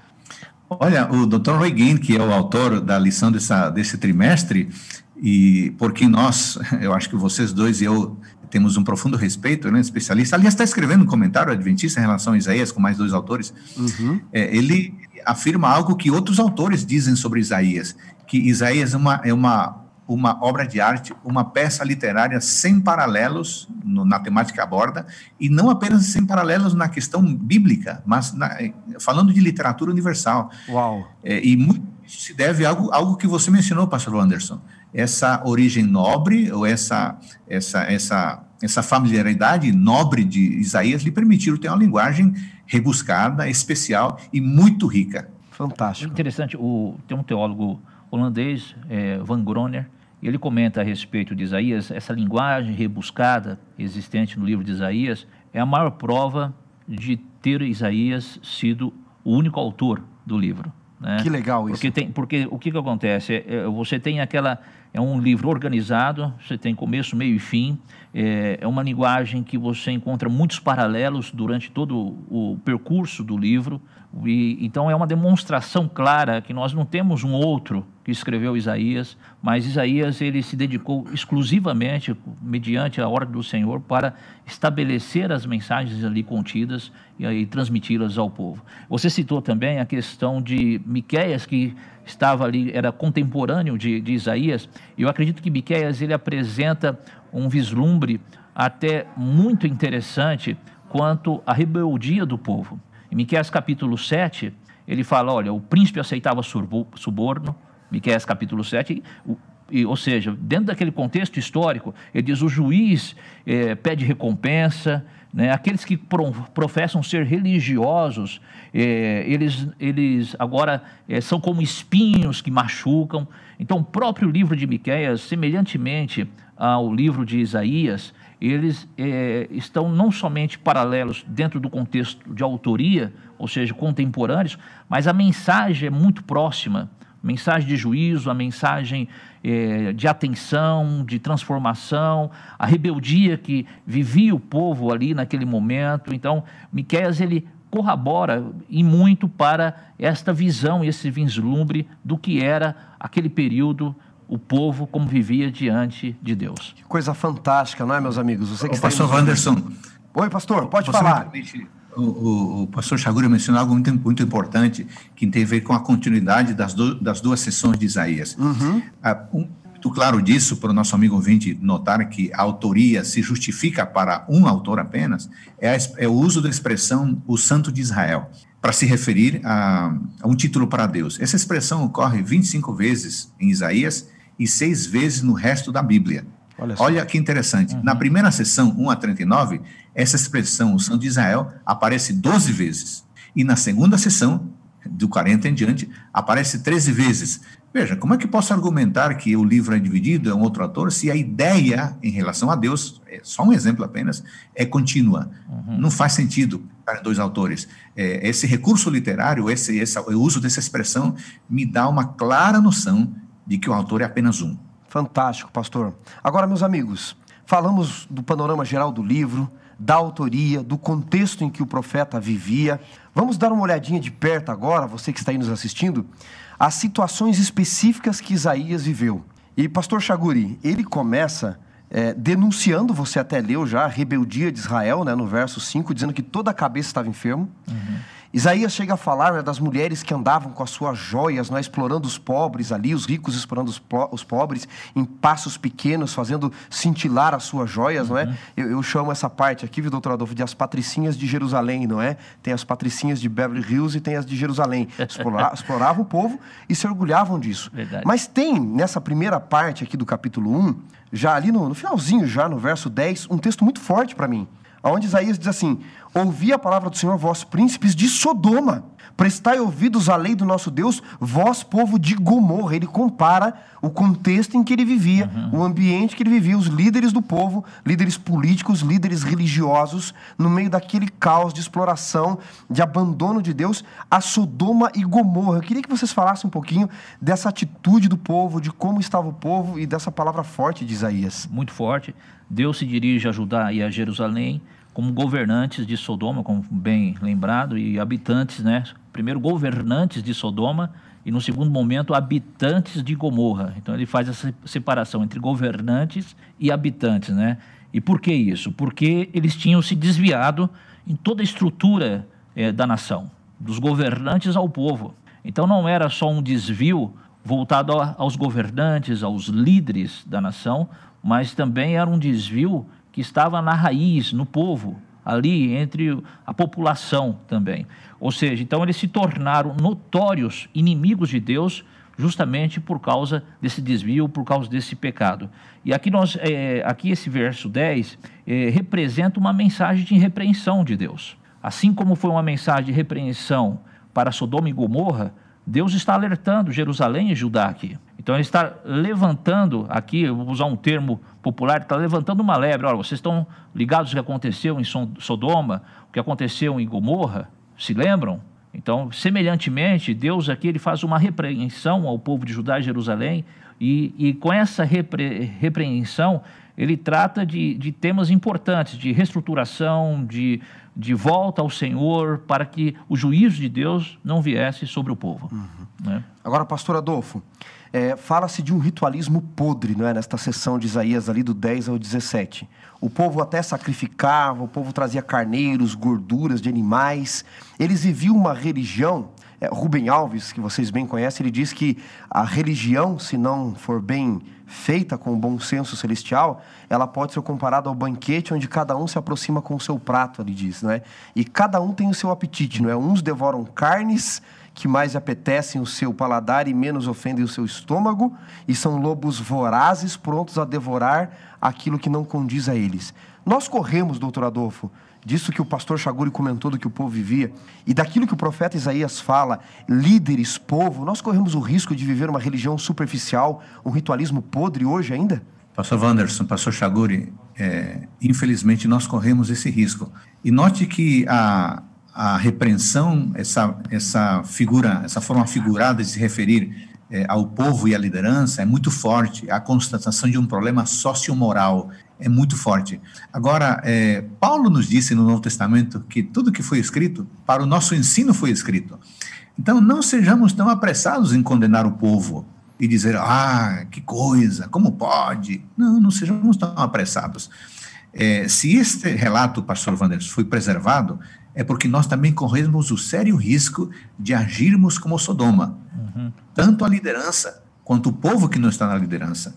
Olha, o Dr. Roy Gain, que é o autor da lição dessa, desse trimestre, e porque nós, eu acho que vocês dois e eu temos um profundo respeito, ele é um especialista. Aliás, está escrevendo um comentário adventista em relação a Isaías, com mais dois autores. Uhum. É, ele afirma algo que outros autores dizem sobre Isaías, que Isaías é uma, é uma, uma obra de arte, uma peça literária sem paralelos no, na temática aborda, e não apenas sem paralelos na questão bíblica, mas na, falando de literatura universal. Uau! É, e muito se deve a algo, algo que você mencionou, pastor Anderson essa origem nobre ou essa essa essa essa familiaridade nobre de Isaías lhe permitiram ter uma linguagem rebuscada, especial e muito rica. Fantástico. Interessante. O, tem um teólogo holandês, é, Van Groner, ele comenta a respeito de Isaías, essa linguagem rebuscada existente no livro de Isaías é a maior prova de ter Isaías sido o único autor do livro. Né? Que legal isso. Porque, tem, porque o que, que acontece? É, é, você tem aquela. É um livro organizado, você tem começo, meio e fim. É, é uma linguagem que você encontra muitos paralelos durante todo o percurso do livro. E, então é uma demonstração clara que nós não temos um outro que escreveu Isaías, mas Isaías ele se dedicou exclusivamente, mediante a ordem do Senhor, para estabelecer as mensagens ali contidas e aí transmiti-las ao povo. Você citou também a questão de Miqueias, que estava ali, era contemporâneo de, de Isaías, e eu acredito que Miqueias ele apresenta um vislumbre até muito interessante quanto à rebeldia do povo. Em Miqueias capítulo 7, ele fala, olha, o príncipe aceitava suborno, Miqueias capítulo 7, o, e, ou seja, dentro daquele contexto histórico, ele diz: o juiz é, pede recompensa, né? aqueles que pro, professam ser religiosos, é, eles, eles agora é, são como espinhos que machucam. Então, o próprio livro de Miqueias, semelhantemente ao livro de Isaías, eles é, estão não somente paralelos dentro do contexto de autoria, ou seja, contemporâneos, mas a mensagem é muito próxima mensagem de juízo, a mensagem é, de atenção, de transformação, a rebeldia que vivia o povo ali naquele momento. Então, Miqueias ele corrobora e muito para esta visão, esse vislumbre do que era aquele período o povo como vivia diante de Deus. Que coisa fantástica, não é, meus amigos? Você que o pastor Wanderson. Oi, pastor, pode falar o, o, o pastor Chagura mencionou algo muito, muito importante, que tem a ver com a continuidade das, do, das duas sessões de Isaías. Uhum. Ah, um, muito claro disso para o nosso amigo ouvinte notar que a autoria se justifica para um autor apenas, é, a, é o uso da expressão o Santo de Israel, para se referir a, a, um título para Deus. Essa expressão ocorre 25 vezes em Isaías e seis vezes no resto da Bíblia. Olha, Olha que interessante. Uhum. Na primeira sessão, 1 a 39, essa expressão, o Santo de Israel, aparece 12 vezes. E na segunda sessão, do 40 em diante, aparece 13 vezes. Veja, como é que posso argumentar que o livro é dividido, é um outro autor, se a ideia em relação a Deus, é só um exemplo apenas, é contínua? Uhum. Não faz sentido para dois autores. É, esse recurso literário, esse, esse, o uso dessa expressão, me dá uma clara noção de que o autor é apenas um. Fantástico, pastor. Agora, meus amigos, falamos do panorama geral do livro, da autoria, do contexto em que o profeta vivia. Vamos dar uma olhadinha de perto agora, você que está aí nos assistindo, as situações específicas que Isaías viveu. E pastor Chaguri, ele começa é, denunciando, você até leu já, a rebeldia de Israel, né, no verso 5, dizendo que toda a cabeça estava enfermo. Uhum. Isaías chega a falar né, das mulheres que andavam com as suas joias, né, explorando os pobres ali, os ricos explorando os, os pobres em passos pequenos, fazendo cintilar as suas joias, uhum. não é? Uhum. Eu, eu, chamo essa parte aqui, viu, doutor Adolfo, de as patricinhas de Jerusalém, não é? Tem as patricinhas de Beverly Hills e tem as de Jerusalém. Explora, exploravam o povo e se orgulhavam disso. Verdade. Mas tem, nessa primeira parte aqui do capítulo 1, já ali no, no finalzinho, já no verso 10, um texto muito forte para mim onde Isaías diz assim: Ouvi a palavra do Senhor, vós príncipes de Sodoma, prestai ouvidos à lei do nosso Deus, vós povo de Gomorra. Ele compara o contexto em que ele vivia, uhum. o ambiente que ele vivia, os líderes do povo, líderes políticos, líderes religiosos, no meio daquele caos de exploração, de abandono de Deus, a Sodoma e Gomorra. Eu queria que vocês falassem um pouquinho dessa atitude do povo, de como estava o povo e dessa palavra forte de Isaías. Muito forte. Deus se dirige a Judá e a Jerusalém como governantes de Sodoma, como bem lembrado, e habitantes, né? Primeiro governantes de Sodoma e no segundo momento habitantes de Gomorra. Então ele faz essa separação entre governantes e habitantes, né? E por que isso? Porque eles tinham se desviado em toda a estrutura é, da nação, dos governantes ao povo. Então não era só um desvio voltado aos governantes, aos líderes da nação, mas também era um desvio que estava na raiz, no povo, ali entre a população também. Ou seja, então eles se tornaram notórios inimigos de Deus justamente por causa desse desvio, por causa desse pecado. E aqui, nós, é, aqui esse verso 10 é, representa uma mensagem de repreensão de Deus. Assim como foi uma mensagem de repreensão para Sodoma e Gomorra, Deus está alertando Jerusalém e Judá aqui. Então ele está levantando aqui, eu vou usar um termo popular, está levantando uma lebre. Olha, vocês estão ligados ao que aconteceu em Sodoma, o que aconteceu em Gomorra? Se lembram? Então, semelhantemente, Deus aqui ele faz uma repreensão ao povo de Judá e Jerusalém, e, e com essa repre, repreensão, ele trata de, de temas importantes, de reestruturação, de, de volta ao Senhor, para que o juízo de Deus não viesse sobre o povo. Uhum. Né? Agora, pastor Adolfo, é, fala-se de um ritualismo podre não é? nesta sessão de Isaías, ali do 10 ao 17. O povo até sacrificava, o povo trazia carneiros, gorduras de animais. Eles viviam uma religião. É, Rubem Alves, que vocês bem conhecem, ele diz que a religião, se não for bem feita com o bom senso celestial, ela pode ser comparada ao banquete onde cada um se aproxima com o seu prato, ele diz, não é? E cada um tem o seu apetite, não é? Uns devoram carnes, que mais apetecem o seu paladar e menos ofendem o seu estômago, e são lobos vorazes prontos a devorar aquilo que não condiz a eles. Nós corremos, doutor Adolfo, disso que o pastor Chaguri comentou do que o povo vivia, e daquilo que o profeta Isaías fala, líderes, povo, nós corremos o risco de viver uma religião superficial, um ritualismo podre hoje ainda? Pastor Wanderson, pastor Chaguri, é, infelizmente nós corremos esse risco. E note que a, a repreensão, essa, essa figura, essa forma figurada de se referir é, ao povo e à liderança é muito forte. A constatação de um problema sociomoral é muito forte. Agora, é, Paulo nos disse no Novo Testamento que tudo que foi escrito, para o nosso ensino foi escrito. Então, não sejamos tão apressados em condenar o povo e dizer, ah, que coisa, como pode? Não, não sejamos tão apressados. É, se este relato, pastor Wanderson, foi preservado, é porque nós também corremos o sério risco de agirmos como Sodoma. Uhum. Tanto a liderança quanto o povo que não está na liderança.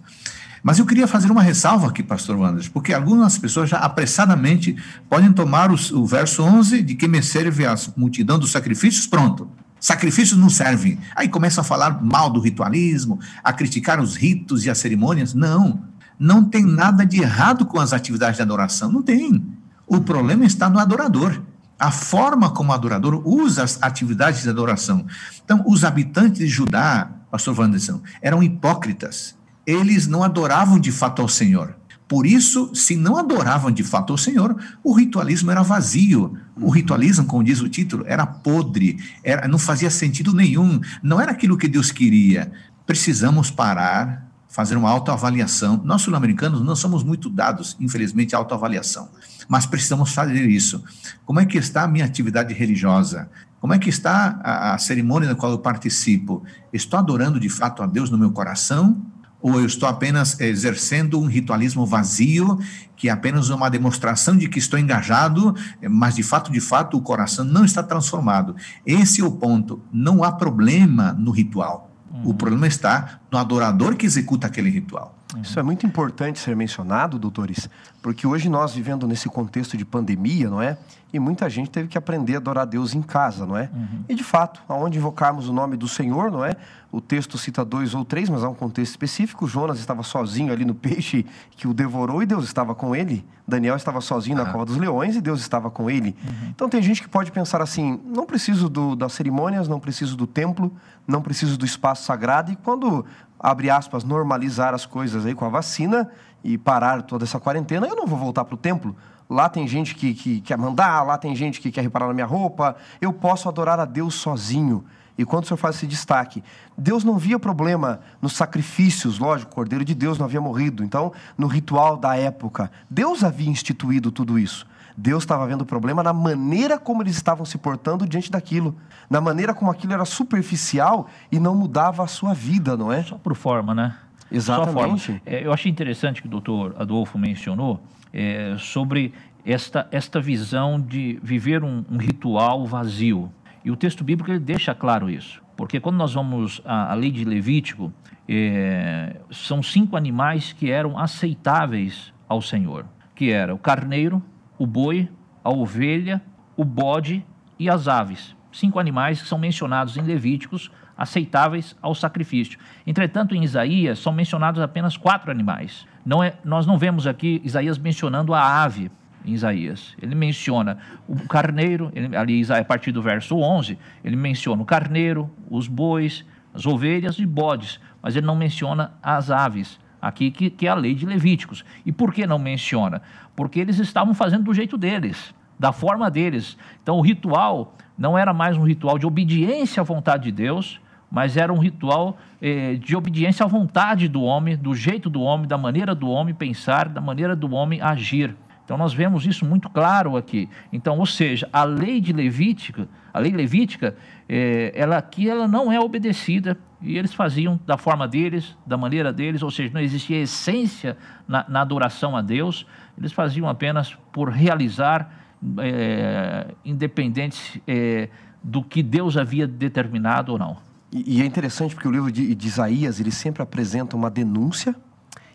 Mas eu queria fazer uma ressalva aqui, pastor Wanderers, porque algumas pessoas já apressadamente podem tomar o, o verso 11 de que me serve a multidão dos sacrifícios, pronto. Sacrifícios não servem. Aí começam a falar mal do ritualismo, a criticar os ritos e as cerimônias. Não, não tem nada de errado com as atividades de adoração, não tem. O problema está no adorador a forma como o adorador usa as atividades de adoração. Então, os habitantes de Judá, pastor Wanderson, eram hipócritas. Eles não adoravam de fato ao Senhor. Por isso, se não adoravam de fato ao Senhor, o ritualismo era vazio. O ritualismo, como diz o título, era podre, era, não fazia sentido nenhum, não era aquilo que Deus queria. Precisamos parar, fazer uma autoavaliação. Nós, sul-americanos, não somos muito dados, infelizmente, à autoavaliação mas precisamos fazer isso. Como é que está a minha atividade religiosa? Como é que está a, a cerimônia na qual eu participo? Estou adorando de fato a Deus no meu coração? Ou eu estou apenas exercendo um ritualismo vazio, que é apenas uma demonstração de que estou engajado, mas de fato, de fato, o coração não está transformado. Esse é o ponto. Não há problema no ritual. Uhum. O problema está no adorador que executa aquele ritual. Isso é muito importante ser mencionado, doutores, porque hoje nós vivendo nesse contexto de pandemia, não é? E muita gente teve que aprender a adorar a Deus em casa, não é? Uhum. E de fato, aonde invocarmos o nome do Senhor, não é? O texto cita dois ou três, mas há um contexto específico. Jonas estava sozinho ali no peixe que o devorou e Deus estava com ele. Daniel estava sozinho na cova dos leões e Deus estava com ele. Uhum. Então tem gente que pode pensar assim: não preciso do, das cerimônias, não preciso do templo, não preciso do espaço sagrado. E quando abre aspas, normalizar as coisas aí com a vacina e parar toda essa quarentena, eu não vou voltar para o templo. Lá tem gente que, que quer mandar, lá tem gente que quer reparar na minha roupa. Eu posso adorar a Deus sozinho. E quando o senhor faz esse destaque, Deus não via problema nos sacrifícios, lógico, o Cordeiro de Deus não havia morrido. Então, no ritual da época, Deus havia instituído tudo isso. Deus estava vendo o problema na maneira como eles estavam se portando diante daquilo, na maneira como aquilo era superficial e não mudava a sua vida, não é? Só por forma, né? Exatamente. É, eu achei interessante que o doutor Adolfo mencionou é, sobre esta, esta visão de viver um, um, ritual vazio. E o texto bíblico ele deixa claro isso. Porque quando nós vamos à, à lei de Levítico, é, são cinco animais que eram aceitáveis ao Senhor, que era o carneiro, o boi, a ovelha, o bode e as aves. Cinco animais que são mencionados em Levíticos, aceitáveis ao sacrifício. Entretanto, em Isaías são mencionados apenas quatro animais. Não é, nós não vemos aqui Isaías mencionando a ave em Isaías. Ele menciona o carneiro, ele, ali a partir do verso 11, ele menciona o carneiro, os bois, as ovelhas e bodes, mas ele não menciona as aves aqui que, que é a lei de Levíticos. E por que não menciona? Porque eles estavam fazendo do jeito deles, da forma deles. Então o ritual não era mais um ritual de obediência à vontade de Deus, mas era um ritual eh, de obediência à vontade do homem, do jeito do homem, da maneira do homem pensar, da maneira do homem agir. Então nós vemos isso muito claro aqui. Então, ou seja, a lei de Levítica, a lei levítica, eh, ela aqui ela não é obedecida e eles faziam da forma deles, da maneira deles, ou seja, não existia essência na, na adoração a Deus, eles faziam apenas por realizar, é, independente é, do que Deus havia determinado ou não. E, e é interessante porque o livro de, de Isaías ele sempre apresenta uma denúncia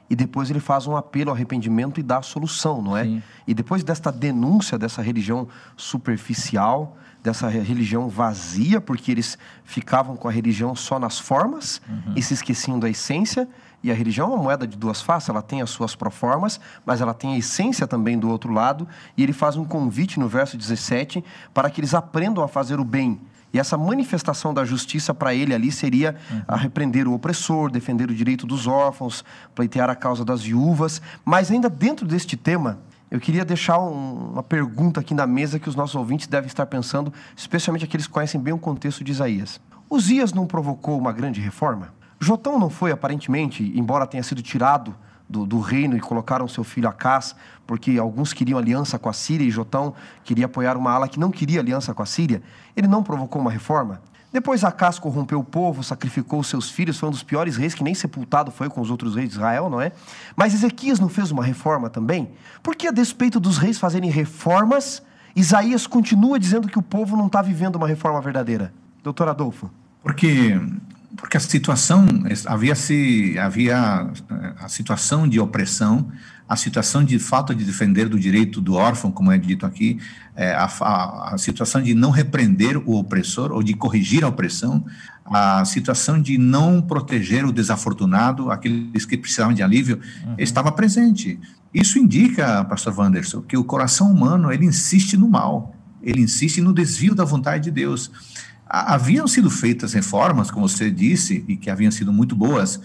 e depois ele faz um apelo ao arrependimento e dá a solução, não é? Sim. E depois desta denúncia dessa religião superficial, dessa religião vazia, porque eles ficavam com a religião só nas formas uhum. e se esqueciam da essência. E a religião é uma moeda de duas faces, ela tem as suas proformas, mas ela tem a essência também do outro lado. E ele faz um convite no verso 17 para que eles aprendam a fazer o bem. E essa manifestação da justiça para ele ali seria uhum. a repreender o opressor, defender o direito dos órfãos, pleitear a causa das viúvas. Mas ainda dentro deste tema, eu queria deixar um, uma pergunta aqui na mesa que os nossos ouvintes devem estar pensando, especialmente aqueles que conhecem bem o contexto de Isaías. Uzias não provocou uma grande reforma? Jotão não foi, aparentemente, embora tenha sido tirado do, do, reino e colocaram seu filho Acás, porque alguns queriam aliança com a Síria e Jotão queria apoiar uma ala que não queria aliança com a Síria, ele não provocou uma reforma? Depois Acás corrompeu o povo, sacrificou seus filhos, foi um dos piores reis que nem sepultado foi com os outros reis de Israel, não é? Mas Ezequias não fez uma reforma também? Porque a despeito dos reis fazerem reformas, Isaías continua dizendo que o povo não está vivendo uma reforma verdadeira. Doutor Adolfo. Porque Porque a situação havia se havia eh, a situação de opressão, a situação de falta de defender do direito do órfão, como é dito aqui, é, a, a, a, situação de não repreender o opressor ou de corrigir a opressão, a situação de não proteger o desafortunado, aqueles que precisavam de alívio, uhum. estava presente. Isso indica, pastor Wanderson, que o coração humano, ele insiste no mal, ele insiste no desvio da vontade de Deus. Haviam sido feitas reformas, como você disse, e que haviam sido muito boas,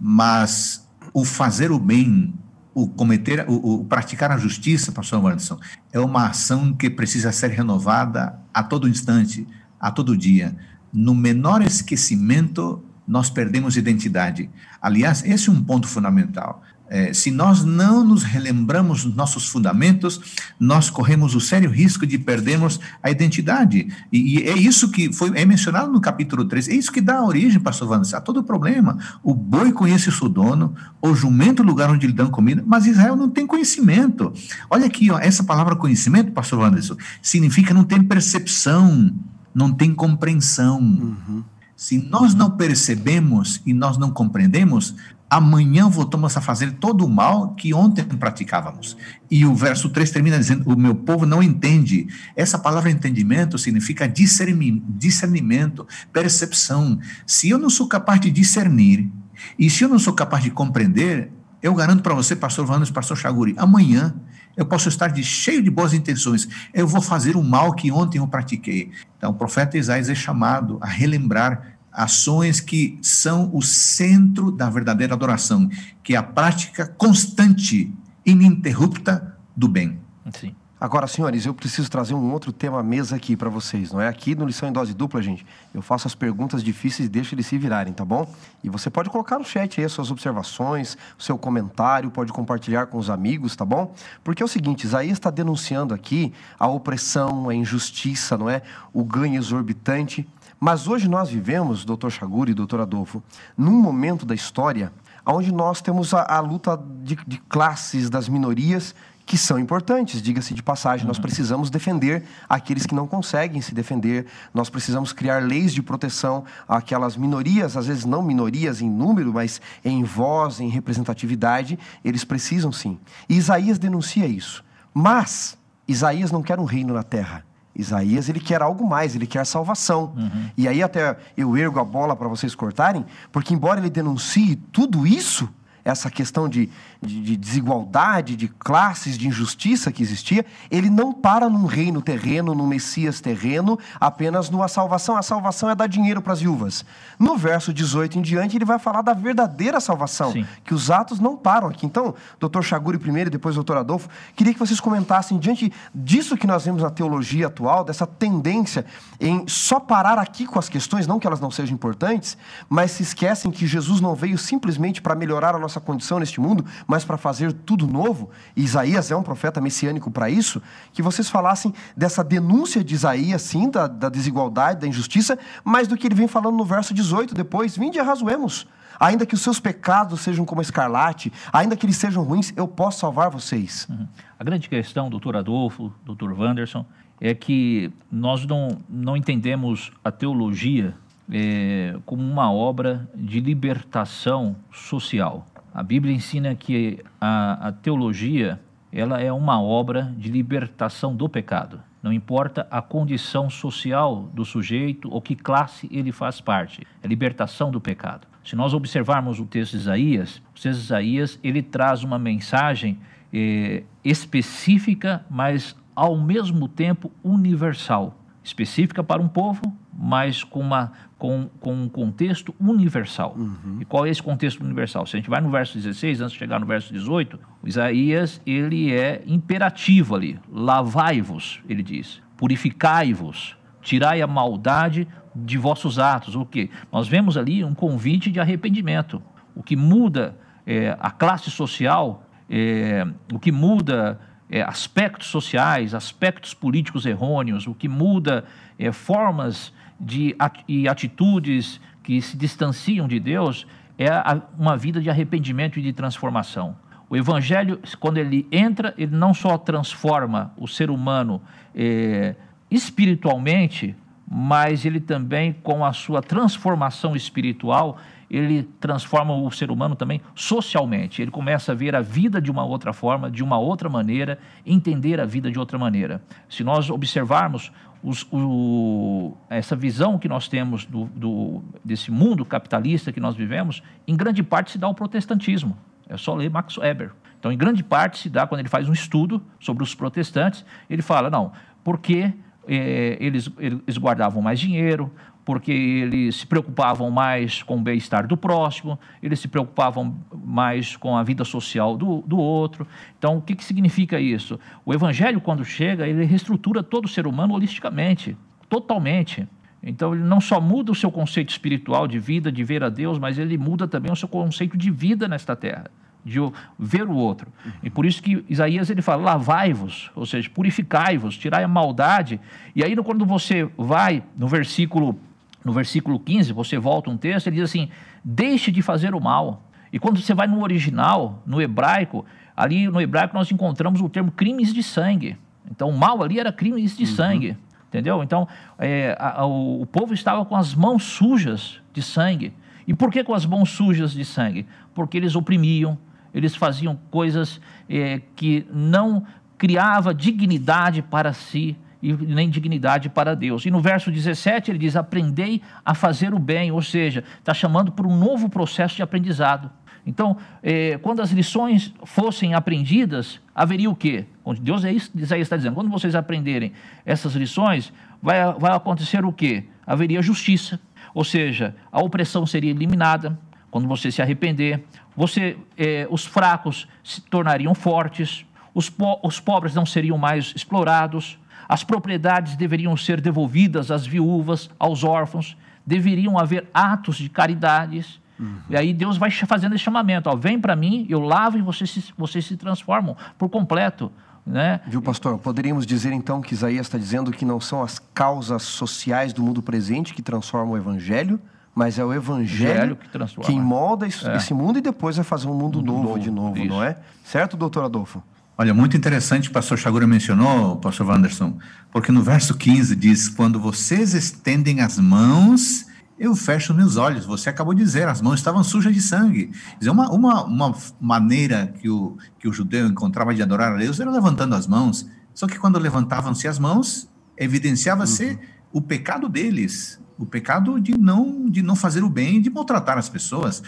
mas o fazer o bem, o cometer, o, o, praticar a justiça, pastor Anderson, é uma ação que precisa ser renovada a todo instante, a todo dia. No menor esquecimento, nós perdemos identidade. Aliás, esse é um ponto fundamental. É, se nós não nos relembramos dos nossos fundamentos, nós corremos o sério risco de perdermos a identidade. E, e, é isso que foi é mencionado no capítulo 3, é isso que dá origem, pastor Vanessa, a todo o problema. O boi conhece o seu dono, o jumento o lugar onde lhe dão comida, mas Israel não tem conhecimento. Olha aqui, ó, essa palavra conhecimento, pastor Vanessa, significa não ter percepção, não tem compreensão. Uhum. Se nós não percebemos e nós não compreendemos, amanhã voltamos a fazer todo o mal que ontem praticávamos. E o verso 3 termina dizendo: O meu povo não entende. Essa palavra entendimento significa discernimento, percepção. Se eu não sou capaz de discernir, e se eu não sou capaz de compreender, eu garanto para você, pastor Vanos, pastor Chaguri, amanhã eu posso estar de cheio de boas intenções. Eu vou fazer o mal que ontem eu pratiquei. Então, o profeta Isaías é chamado a relembrar ações que são o centro da verdadeira adoração, que é a prática constante, ininterrupta do bem. Sim. Agora, senhores, eu preciso trazer um outro tema à mesa aqui para vocês, não é? Aqui no Lição em Dose Dupla, gente, eu faço as perguntas difíceis e deixo eles se virarem, tá bom? E você pode colocar no chat aí as suas observações, o seu comentário, pode compartilhar com os amigos, tá bom? Porque é o seguinte, Isaías está denunciando aqui a opressão, a injustiça, não é? O ganho exorbitante mas hoje nós vivemos, doutor Chaguri e doutor Adolfo, num momento da história onde nós temos a, a luta de, de classes das minorias que são importantes, diga-se de passagem. Uhum. Nós precisamos defender aqueles que não conseguem se defender, nós precisamos criar leis de proteção àquelas minorias, às vezes não minorias em número, mas em voz, em representatividade, eles precisam sim. E Isaías denuncia isso. Mas Isaías não quer um reino na terra. Isaías ele quer algo mais, ele quer salvação. Uhum. E aí até eu ergo a bola para vocês cortarem, porque embora ele denuncie tudo isso, essa questão de, de, de, desigualdade, de classes, de injustiça que existia, ele não para num reino terreno, num Messias terreno, apenas numa salvação. A salvação é dar dinheiro para as viúvas. No verso 18 em diante, ele vai falar da verdadeira salvação, Sim. que os atos não param aqui. Então, doutor Chaguri primeiro e depois doutor Adolfo, queria que vocês comentassem, diante disso que nós vemos na teologia atual, dessa tendência em só parar aqui com as questões, não que elas não sejam importantes, mas se esquecem que Jesus não veio simplesmente para melhorar a nossa nossa condição neste mundo, mas para fazer tudo novo. E Isaías é um profeta messiânico para isso. Que vocês falassem dessa denúncia de Isaías, sim, da, da desigualdade, da injustiça, mas do que ele vem falando no verso 18 depois: Vinde e arrazoemos. Ainda que os seus pecados sejam como escarlate, ainda que eles sejam ruins, eu posso salvar vocês. Uhum. A grande questão, doutor Adolfo, doutor Wanderson, é que nós não, não entendemos a teologia é, como uma obra de libertação social. A Bíblia ensina que a, a teologia ela é uma obra de libertação do pecado. Não importa a condição social do sujeito ou que classe ele faz parte, é libertação do pecado. Se nós observarmos o texto de Isaías, o texto de Isaías ele traz uma mensagem eh, específica, mas ao mesmo tempo universal. Específica para um povo, mas com, uma, com, com um contexto universal. Uhum. E qual é esse contexto universal? Se a gente vai no verso 16, antes de chegar no verso 18, Isaías ele é imperativo ali. Lavai-vos, ele diz. Purificai-vos. Tirai a maldade de vossos atos. O que? Nós vemos ali um convite de arrependimento. O que muda é, a classe social, é, o que muda é, aspectos sociais, aspectos políticos errôneos, o que muda é, formas de, e atitudes que se distanciam de Deus é uma vida de arrependimento e de transformação. O Evangelho, quando ele entra, ele não só transforma o ser humano é, espiritualmente, mas ele também, com a sua transformação espiritual, ele transforma o ser humano também socialmente. Ele começa a ver a vida de uma outra forma, de uma outra maneira, entender a vida de outra maneira. Se nós observarmos os, o, essa visão que nós temos do, do, desse mundo capitalista que nós vivemos, em grande parte se dá ao protestantismo. É só ler Max Weber. Então, em grande parte se dá, quando ele faz um estudo sobre os protestantes, ele fala, não, porque eh, eles, eles guardavam mais dinheiro, porque eles se preocupavam mais com o bem-estar do próximo, eles se preocupavam mais com a vida social do, do outro. Então, o que, que significa isso? O Evangelho, quando chega, ele reestrutura todo o ser humano holisticamente, totalmente. Então, ele não só muda o seu conceito espiritual de vida, de ver a Deus, mas ele muda também o seu conceito de vida nesta terra de ver o outro. E por isso que Isaías ele fala: lavai-vos, ou seja, purificai-vos, tirai a maldade. E aí quando você vai no versículo no versículo 15, você volta um texto, ele diz assim: deixe de fazer o mal. E quando você vai no original, no hebraico, ali no hebraico nós encontramos o termo crimes de sangue. Então o mal ali era crimes de uhum. sangue. Entendeu? Então é, a, a, o, povo estava com as mãos sujas de sangue. E por que com as mãos sujas de sangue? Porque eles oprimiam, eles faziam coisas é, que não criava dignidade para si e nem dignidade para Deus. E no verso 17 ele diz: Aprendei a fazer o bem, ou seja, está chamando por um novo processo de aprendizado. Então, eh, quando as lições fossem aprendidas, haveria o quê? Deus é isso, Isaías está dizendo: quando vocês aprenderem essas lições, vai, vai acontecer o quê? Haveria justiça, ou seja, a opressão seria eliminada quando você se arrepender, você, eh, os fracos se tornariam fortes, os, po os pobres não seriam mais explorados, as propriedades deveriam ser devolvidas às viúvas, aos órfãos, deveriam haver atos de caridades. Uhum. E aí Deus vai fazendo esse chamamento: ó, vem para mim, eu lavo e vocês se, vocês se transformam por completo. Né? Viu, pastor? Poderíamos dizer então que Isaías está dizendo que não são as causas sociais do mundo presente que transformam o evangelho, mas é o evangelho que, transforma. que molda é. esse mundo e depois vai fazer um mundo, mundo novo, novo, de novo, isso. não é? Certo, doutor Adolfo? Olha, muito interessante, o pastor Chagura mencionou, pastor Wanderson, porque no verso 15 diz: Quando vocês estendem as mãos, eu fecho meus olhos. Você acabou de dizer, as mãos estavam sujas de sangue. Dizer, uma, uma, uma maneira que o, que o judeu encontrava de adorar a Deus era levantando as mãos. Só que quando levantavam-se as mãos, evidenciava-se uhum. o pecado deles, o pecado de não, de não fazer o bem, de maltratar as pessoas.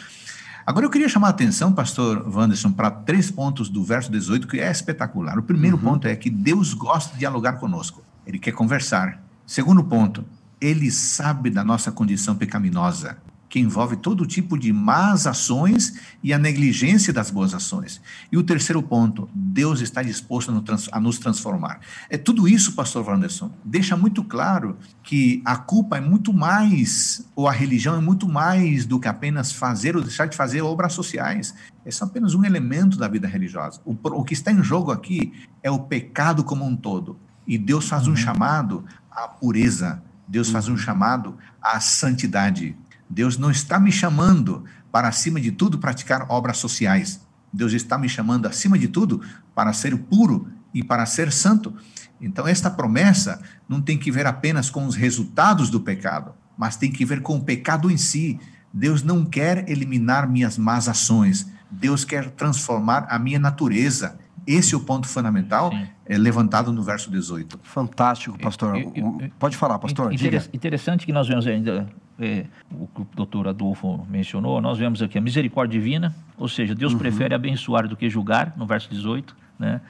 Agora eu queria chamar a atenção, pastor Wanderson, para três pontos do verso 18 que é espetacular. O primeiro uhum. ponto é que Deus gosta de dialogar conosco. Ele quer conversar. Segundo ponto, ele sabe da nossa condição pecaminosa que envolve todo tipo de más ações e a negligência das boas ações. E o terceiro ponto, Deus está disposto a nos transformar. É tudo isso, pastor Wanderson, deixa muito claro que a culpa é muito mais, ou a religião é muito mais do que apenas fazer ou deixar de fazer obras sociais. É só apenas um elemento da vida religiosa. O, o que está em jogo aqui é o pecado como um todo. E Deus faz um uhum. chamado à pureza, Deus faz um uhum. chamado à santidade. Deus não está me chamando para, acima de tudo, praticar obras sociais. Deus está me chamando, acima de tudo, para ser puro e para ser santo. Então, esta promessa não tem que ver apenas com os resultados do pecado, mas tem que ver com o pecado em si. Deus não quer eliminar minhas más ações, Deus quer transformar a minha natureza. Esse é o ponto fundamental é, levantado no verso 18. Fantástico, pastor. Pode falar, pastor. interessante que nós vemos ainda é, o que o doutor Adolfo mencionou, nós vemos aqui a misericórdia divina, ou seja, Deus uhum. prefere abençoar do que julgar, no verso 18. Né?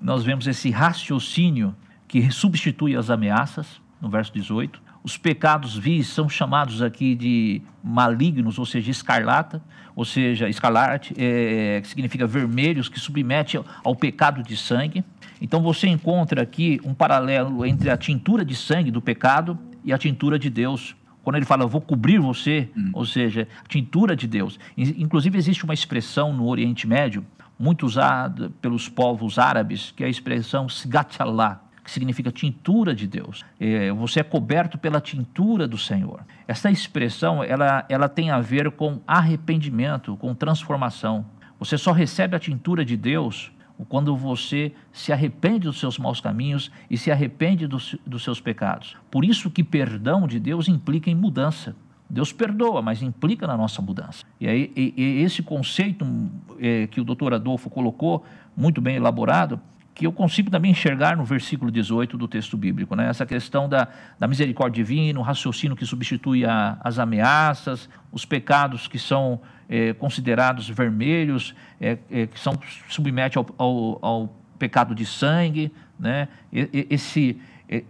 Nós vemos esse raciocínio que substitui as ameaças, no verso 18. Os pecados vis são chamados aqui de malignos, ou seja, escarlata, ou seja, escarlate, é, que significa vermelhos, que submete ao pecado de sangue. Então você encontra aqui um paralelo entre a tintura de sangue do pecado e a tintura de Deus, quando ele fala, eu vou cobrir você, hum. ou seja, tintura de Deus. Inclusive, existe uma expressão no Oriente Médio, muito usada pelos povos árabes, que é a expressão Sigatchallah, que significa tintura de Deus. É, você é coberto pela tintura do Senhor. Essa expressão, ela, ela tem a ver com arrependimento, com transformação. Você só recebe a tintura de Deus quando você se arrepende dos seus maus caminhos e se arrepende dos, dos seus pecados. Por isso que perdão de Deus implica em mudança. Deus perdoa, mas implica na nossa mudança. E aí e, e esse conceito é, que o doutor Adolfo colocou, muito bem elaborado, que eu consigo também enxergar no versículo 18 do texto bíblico, né? essa questão da, da misericórdia divina, o raciocínio que substitui a, as ameaças, os pecados que são é, considerados vermelhos, é, é, que são submete ao, ao, ao, pecado de sangue, né? esse,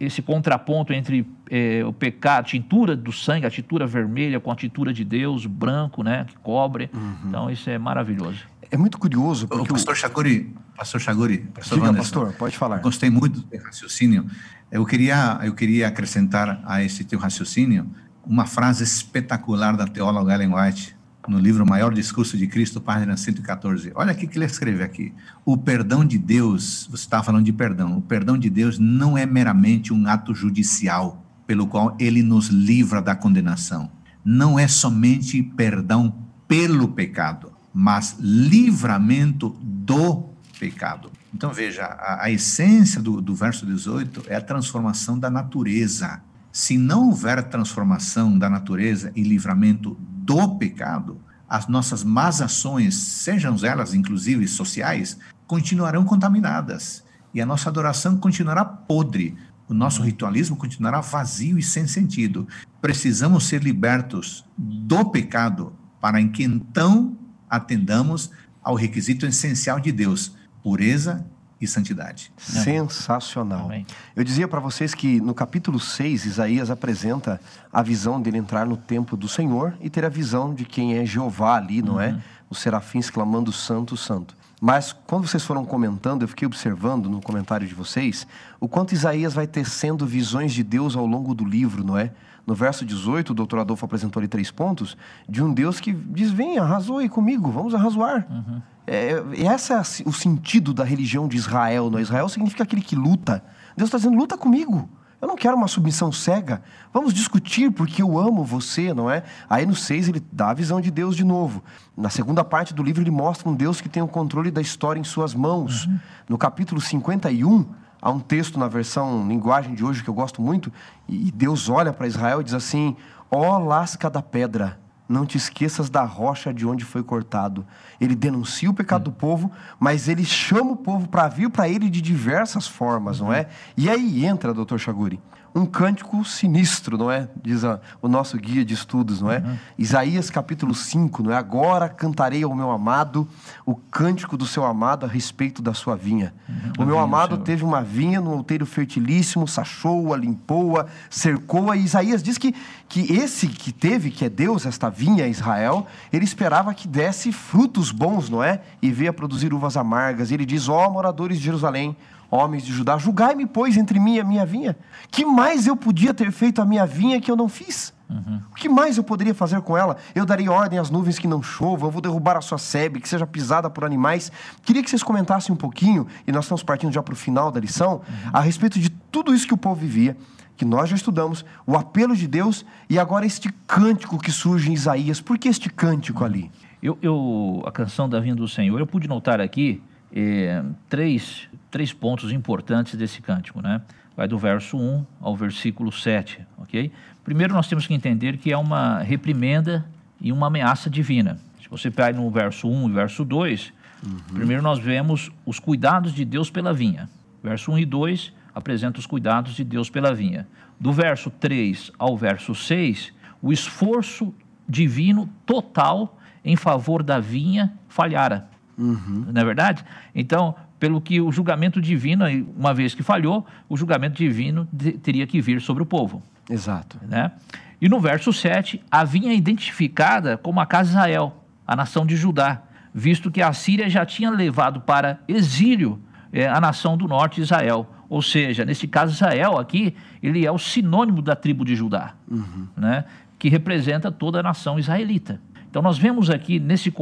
esse contraponto entre é, o pecado, a tintura do sangue, a tintura vermelha com a tintura de Deus, branco, né? que cobre. Uhum. Então, isso é maravilhoso. É muito curioso. Porque o pastor. Chaguri, pastor Chaguri, pastor Diga, pastor, pode falar. Gostei muito do raciocínio. Eu queria, eu queria acrescentar a esse teu raciocínio uma frase espetacular da teóloga Ellen White, no livro Maior Discurso de Cristo, página 114. Olha o que ele escreve aqui. O perdão de Deus, você estava falando de perdão, o perdão de Deus não é meramente um ato judicial pelo qual ele nos livra da condenação. Não é somente perdão pelo pecado mas livramento do pecado. Então veja, a, a essência do, do verso 18 é a transformação da natureza. Se não houver transformação da natureza e livramento do pecado, as nossas más ações, sejam elas inclusive sociais, continuarão contaminadas e a nossa adoração continuará podre. O nosso ritualismo continuará vazio e sem sentido. Precisamos ser libertos do pecado para que então atendamos ao requisito essencial de Deus: pureza e santidade. Sensacional. Amém. Eu dizia para vocês que no capítulo 6, Isaías apresenta a visão dele entrar no templo do Senhor e ter a visão de quem é Jeová ali, não é? uhum. é? Os serafins clamando santo, santo. Mas quando vocês foram comentando, eu fiquei observando no comentário de vocês o quanto Isaías vai tecendo visões de Deus ao longo do livro, não é? no verso 18, o doutor Adolfo apresentou ali três pontos, de um Deus que diz: vem, arrasou aí comigo, vamos arrazoar. Uhum. É, esse é o sentido da religião de Israel. Não? É? Israel significa aquele que luta. Deus está dizendo: luta comigo. Eu não quero uma submissão cega. Vamos discutir porque eu amo você, não é? Aí no 6 ele dá a visão de Deus de novo. Na segunda parte do livro ele mostra um Deus que tem o controle da história em suas mãos. Uhum. No capítulo 51, Há um texto na versão linguagem de hoje que eu gosto muito, e Deus olha para Israel e diz assim: Ó lasca da pedra, não te esqueças da rocha de onde foi cortado. Ele denuncia o pecado do povo, mas ele chama o povo para vir para ele de diversas formas, não é? E aí entra, doutor Chaguri, um cântico sinistro, não é? Diz a, o nosso guia de estudos, não é? Uhum. Isaías capítulo 5, não é? Agora cantarei ao meu amado o cântico do seu amado a respeito da sua vinha. Uhum. O meu amado teve uma vinha no outeiro fertilíssimo, sachou-a, limpou-a, cercou-a. E Isaías diz que, que esse que teve, que é Deus, esta vinha, Israel, ele esperava que desse frutos bons, não é? E veio a produzir uvas amargas. E ele diz: Ó oh, moradores de Jerusalém, homens de Judá, julgai-me, pois, entre mim e a minha vinha. Que mais eu podia ter feito a minha vinha que eu não fiz? Uhum. O que mais eu poderia fazer com ela? Eu darei ordem às nuvens que não chovam, eu vou derrubar a sua sebe, que seja pisada por animais. Queria que vocês comentassem um pouquinho, e nós estamos partindo já para o final da lição, uhum. a respeito de tudo isso que o povo vivia, que nós já estudamos, o apelo de Deus e agora este cântico que surge em Isaías. Por que este cântico uhum. ali? Eu, eu, a canção da vinda do Senhor, eu pude notar aqui é, três, três pontos importantes desse cântico, né? Vai do verso 1 ao versículo 7, ok? Primeiro nós temos que entender que é uma reprimenda e uma ameaça divina. Se você pegar no verso 1 e verso 2, uhum. primeiro nós vemos os cuidados de Deus pela vinha. Verso 1 e 2 apresenta os cuidados de Deus pela vinha. Do verso 3 ao verso 6, o esforço divino total em favor da vinha falhara. Uhum. Não é verdade? Então, pelo que o julgamento divino, uma vez que falhou, o julgamento divino teria que vir sobre o povo. Exato. Né? E no verso 7, a vinha identificada como a casa de Israel, a nação de Judá, visto que a Síria já tinha levado para exílio é, a nação do norte de Israel. Ou seja, nesse caso, Israel aqui, ele é o sinônimo da tribo de Judá, uhum. né? que representa toda a nação israelita. Então, nós vemos aqui nesse,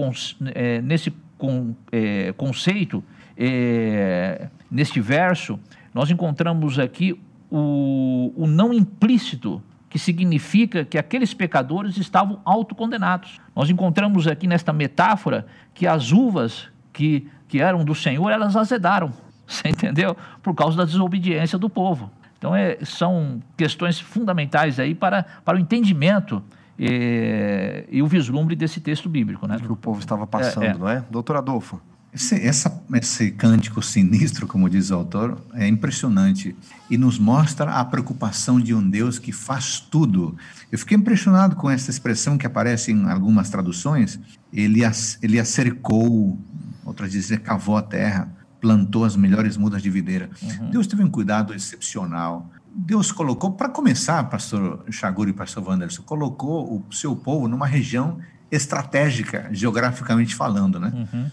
é, nesse com, é, conceito, é, neste verso, nós encontramos aqui o, o não implícito, que significa que aqueles pecadores estavam autocondenados. Nós encontramos aqui nesta metáfora que as uvas que, que eram do Senhor, elas azedaram. Você entendeu? Por causa da desobediência do povo. Então, é, são questões fundamentais aí para, para o entendimento e, e o vislumbre desse texto bíblico. Né? Que o povo estava passando, é, é. não é? Doutor Adolfo. Esse, essa, esse cântico sinistro, como diz o autor, é impressionante e nos mostra a preocupação de um Deus que faz tudo. Eu fiquei impressionado com essa expressão que aparece em algumas traduções. Ele, ele acercou, outras dizem cavou a terra, plantou as melhores mudas de videira. Uhum. Deus teve um cuidado excepcional. Deus colocou, para começar, pastor Chaguri e pastor Wanderson, colocou o seu povo numa região estratégica, geograficamente falando, né? Uhum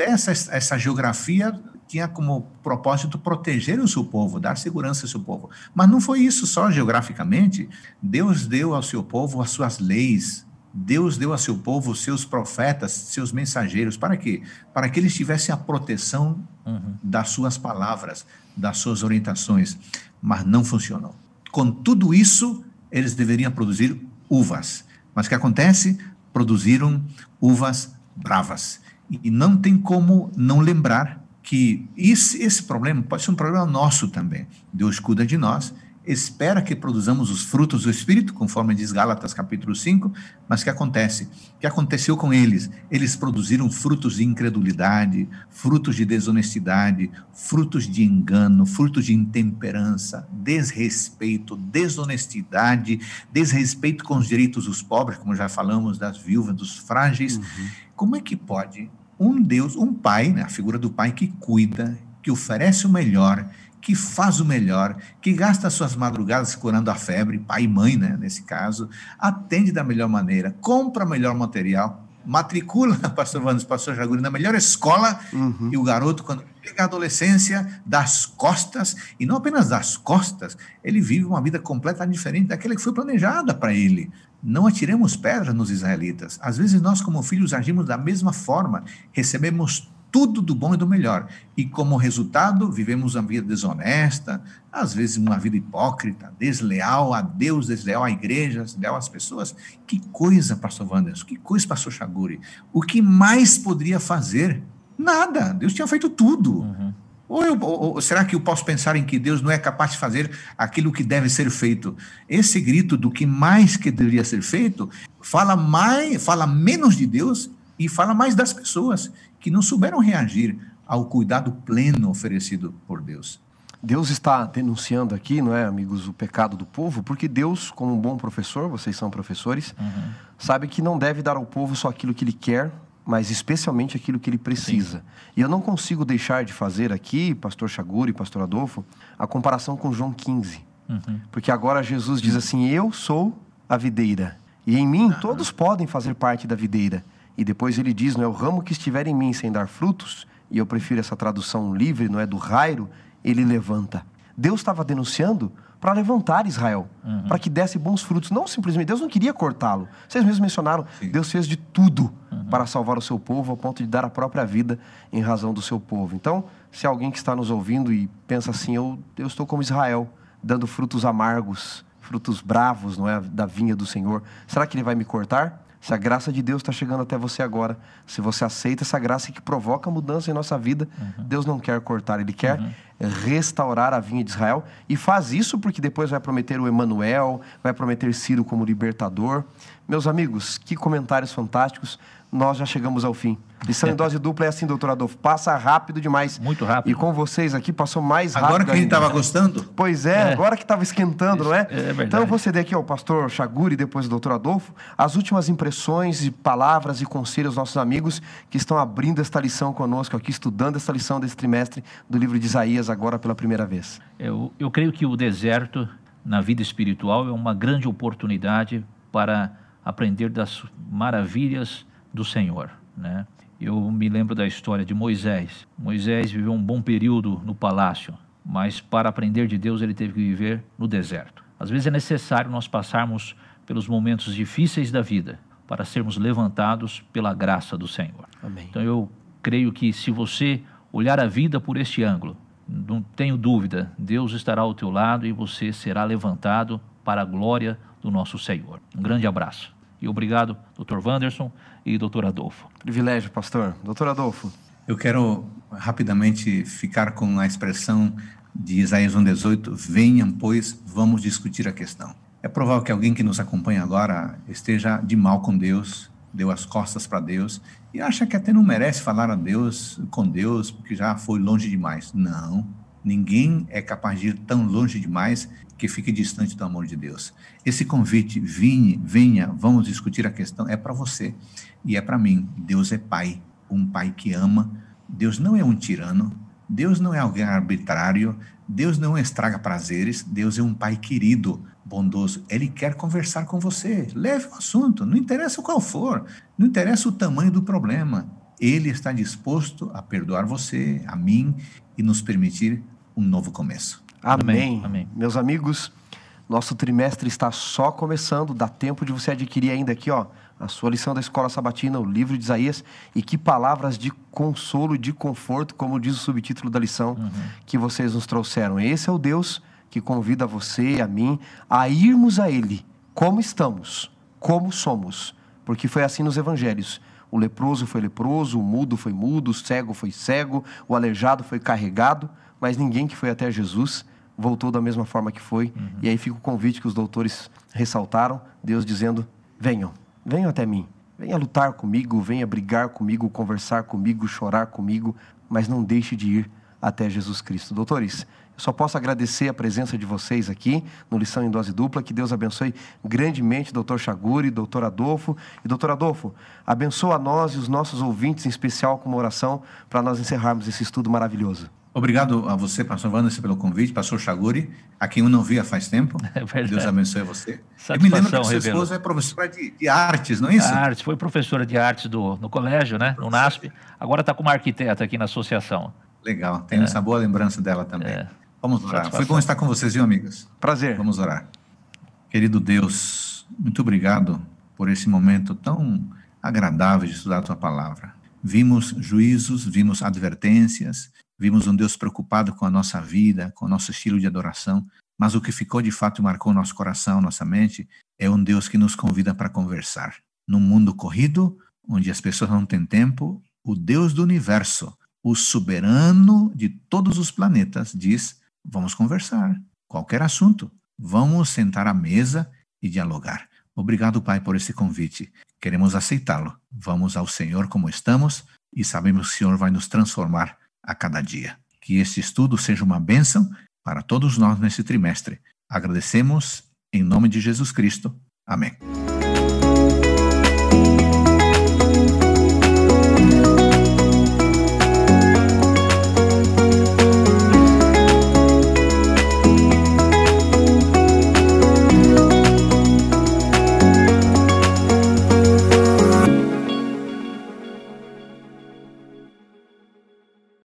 até essa, essa geografia tinha como propósito proteger o seu povo, dar segurança ao seu povo. Mas não foi isso só geograficamente. Deus deu ao seu povo as suas leis. Deus deu ao seu povo seus profetas, seus mensageiros. Para quê? Para que eles tivessem a proteção uhum. das suas palavras, das suas orientações. Mas não funcionou. Com tudo isso, eles deveriam produzir uvas. Mas o que acontece? Produziram uvas bravas. E não tem como não lembrar que esse, esse problema pode ser um problema nosso também. Deus cuida de nós, espera que produzamos os frutos do Espírito, conforme diz Gálatas capítulo 5, mas o que acontece? O que aconteceu com eles? Eles produziram frutos de incredulidade, frutos de desonestidade, frutos de engano, frutos de intemperança, desrespeito, desonestidade, desrespeito com os direitos dos pobres, como já falamos, das viúvas, dos frágeis. Uhum. Como é que pode um Deus, um pai, né, a figura do pai que cuida, que oferece o melhor, que faz o melhor, que gasta suas madrugadas curando a febre, pai e mãe, né, nesse caso, atende da melhor maneira, compra melhor material, matricula, pastor Vanos, pastor Jaguri, na melhor escola, uhum. e o garoto, quando chega à adolescência, das costas, e não apenas das costas, ele vive uma vida completamente diferente daquela que foi planejada para ele. Não atiremos pedras nos israelitas. Às vezes nós, como filhos, agimos da mesma forma, recebemos tudo do bom e do melhor. E como resultado, vivemos uma vida desonesta, às vezes uma vida hipócrita, desleal a Deus, desleal à igreja, desleal às pessoas. Que coisa, pastor Wanderson, que coisa, pastor Chaguri. O que mais poderia fazer? Nada. Deus tinha feito tudo. Uhum. Ou, eu, ou, ou, será que eu posso pensar em que Deus não é capaz de fazer aquilo que deve ser feito? Esse grito do que mais que deveria ser feito fala mais, fala menos de Deus e fala mais das pessoas que não souberam reagir ao cuidado pleno oferecido por Deus. Deus está denunciando aqui, não é, amigos, o pecado do povo, porque Deus, como um bom professor, vocês são professores, uhum. sabe que não deve dar ao povo só aquilo que ele quer, mas especialmente aquilo que ele precisa. Sim. E eu não consigo deixar de fazer aqui, pastor Chaguri, pastor Adolfo, a comparação com João 15. Uhum. Porque agora Jesus diz assim: Eu sou a videira, e em mim todos podem fazer parte da videira. E depois ele diz: Não é o ramo que estiver em mim sem dar frutos, e eu prefiro essa tradução livre, não é do rairo, ele levanta. Deus estava denunciando para levantar Israel, uhum. para que desse bons frutos. Não simplesmente, Deus não queria cortá-lo. Vocês mesmos mencionaram, Sim. Deus fez de tudo uhum. para salvar o seu povo, ao ponto de dar a própria vida em razão do seu povo. Então, se alguém que está nos ouvindo e pensa assim, eu, eu estou como Israel, dando frutos amargos, frutos bravos, não é, da vinha do Senhor, será que ele vai me cortar? Se a graça de Deus está chegando até você agora, se você aceita essa graça que provoca mudança em nossa vida, uhum. Deus não quer cortar, Ele quer uhum. restaurar a vinha de Israel e faz isso porque depois vai prometer o Emanuel, vai prometer Ciro como libertador. Meus amigos, que comentários fantásticos nós já chegamos ao fim. Lição em dose dupla é assim, doutor Adolfo, passa rápido demais. Muito rápido. E com vocês aqui passou mais rápido Agora que a gente estava gostando? Pois é, é, agora que estava esquentando, Isso, não é? É verdade. Então eu vou ceder aqui ao pastor Chaguri, depois ao doutor Adolfo, as últimas impressões e palavras e conselhos aos nossos amigos que estão abrindo esta lição conosco aqui, estudando esta lição desse trimestre do livro de Isaías agora pela primeira vez. Eu, eu creio que o deserto na vida espiritual é uma grande oportunidade para aprender das maravilhas do Senhor, né? Eu me lembro da história de Moisés. Moisés viveu um bom período no palácio, mas para aprender de Deus ele teve que viver no deserto. Às vezes é necessário nós passarmos pelos momentos difíceis da vida para sermos levantados pela graça do Senhor. Amém. Então eu creio que se você olhar a vida por este ângulo, não tenho dúvida, Deus estará ao teu lado e você será levantado para a glória do nosso Senhor. Um grande abraço. E obrigado, Dr. Wanderson e Dr. Adolfo. Privilégio, pastor. Dr. Adolfo. Eu quero rapidamente ficar com a expressão de Isaías 1,18: Venham, pois, vamos discutir a questão. É provável que alguém que nos acompanha agora esteja de mal com Deus, deu as costas para Deus e acha que até não merece falar a Deus com Deus porque já foi longe demais. Não, ninguém é capaz de ir tão longe demais que fique distante do amor de Deus. Esse convite, venha, vamos discutir a questão, é para você e é para mim. Deus é Pai, um Pai que ama. Deus não é um tirano. Deus não é alguém arbitrário. Deus não estraga prazeres. Deus é um Pai querido bondoso, ele quer conversar com você. Leve o assunto, não interessa qual for, não interessa o tamanho do problema. Ele está disposto a perdoar você, a mim e nos permitir um novo começo. Amém. Amém. Meus amigos, nosso trimestre está só começando, dá tempo de você adquirir ainda aqui, ó, a sua lição da escola sabatina, o livro de Isaías, e que palavras de consolo, de conforto, como diz o subtítulo da lição, uhum. que vocês nos trouxeram. Esse é o Deus que convida você e a mim a irmos a Ele como estamos, como somos, porque foi assim nos evangelhos. O leproso foi leproso, o mudo foi mudo, o cego foi cego, o aleijado foi carregado, mas ninguém que foi até Jesus voltou da mesma forma que foi. Uhum. E aí fica o convite que os doutores ressaltaram, Deus dizendo: venham, venham até mim, venha lutar comigo, venha brigar comigo, conversar comigo, chorar comigo, mas não deixe de ir até Jesus Cristo. Doutores, só posso agradecer a presença de vocês aqui no Lição em Dose Dupla. Que Deus abençoe grandemente doutor Chaguri, doutor Adolfo. E doutor Adolfo, abençoa a nós e os nossos ouvintes, em especial com uma oração, para nós encerrarmos esse estudo maravilhoso. Obrigado a você, pastor Wanderson, pelo convite, pastor Chaguri, a quem eu não via faz tempo. É Deus abençoe você. Satisfação, eu me lembro que sua esposa é professora de, de, artes, não é isso? Artes, foi professora de artes do, no colégio, né? No NASP. Agora está como arquiteta aqui na associação. Legal, tenho é. essa boa lembrança dela também. É. Vamos orar. Foi bom estar com vocês, viu, amigos? Prazer. Vamos orar. Querido Deus, muito obrigado por esse momento tão agradável de estudar a tua palavra. Vimos juízos, vimos advertências, vimos um Deus preocupado com a nossa vida, com o nosso estilo de adoração, mas o que ficou de fato e marcou nosso coração, nossa mente, é um Deus que nos convida para conversar. Num mundo corrido, onde as pessoas não têm tempo, o Deus do universo, o soberano de todos os planetas, diz: Vamos conversar. Qualquer assunto. Vamos sentar à mesa e dialogar. Obrigado, Pai, por esse convite. Queremos aceitá-lo. Vamos ao Senhor como estamos e sabemos que o Senhor vai nos transformar a cada dia. Que este estudo seja uma bênção para todos nós nesse trimestre. Agradecemos em nome de Jesus Cristo. Amém.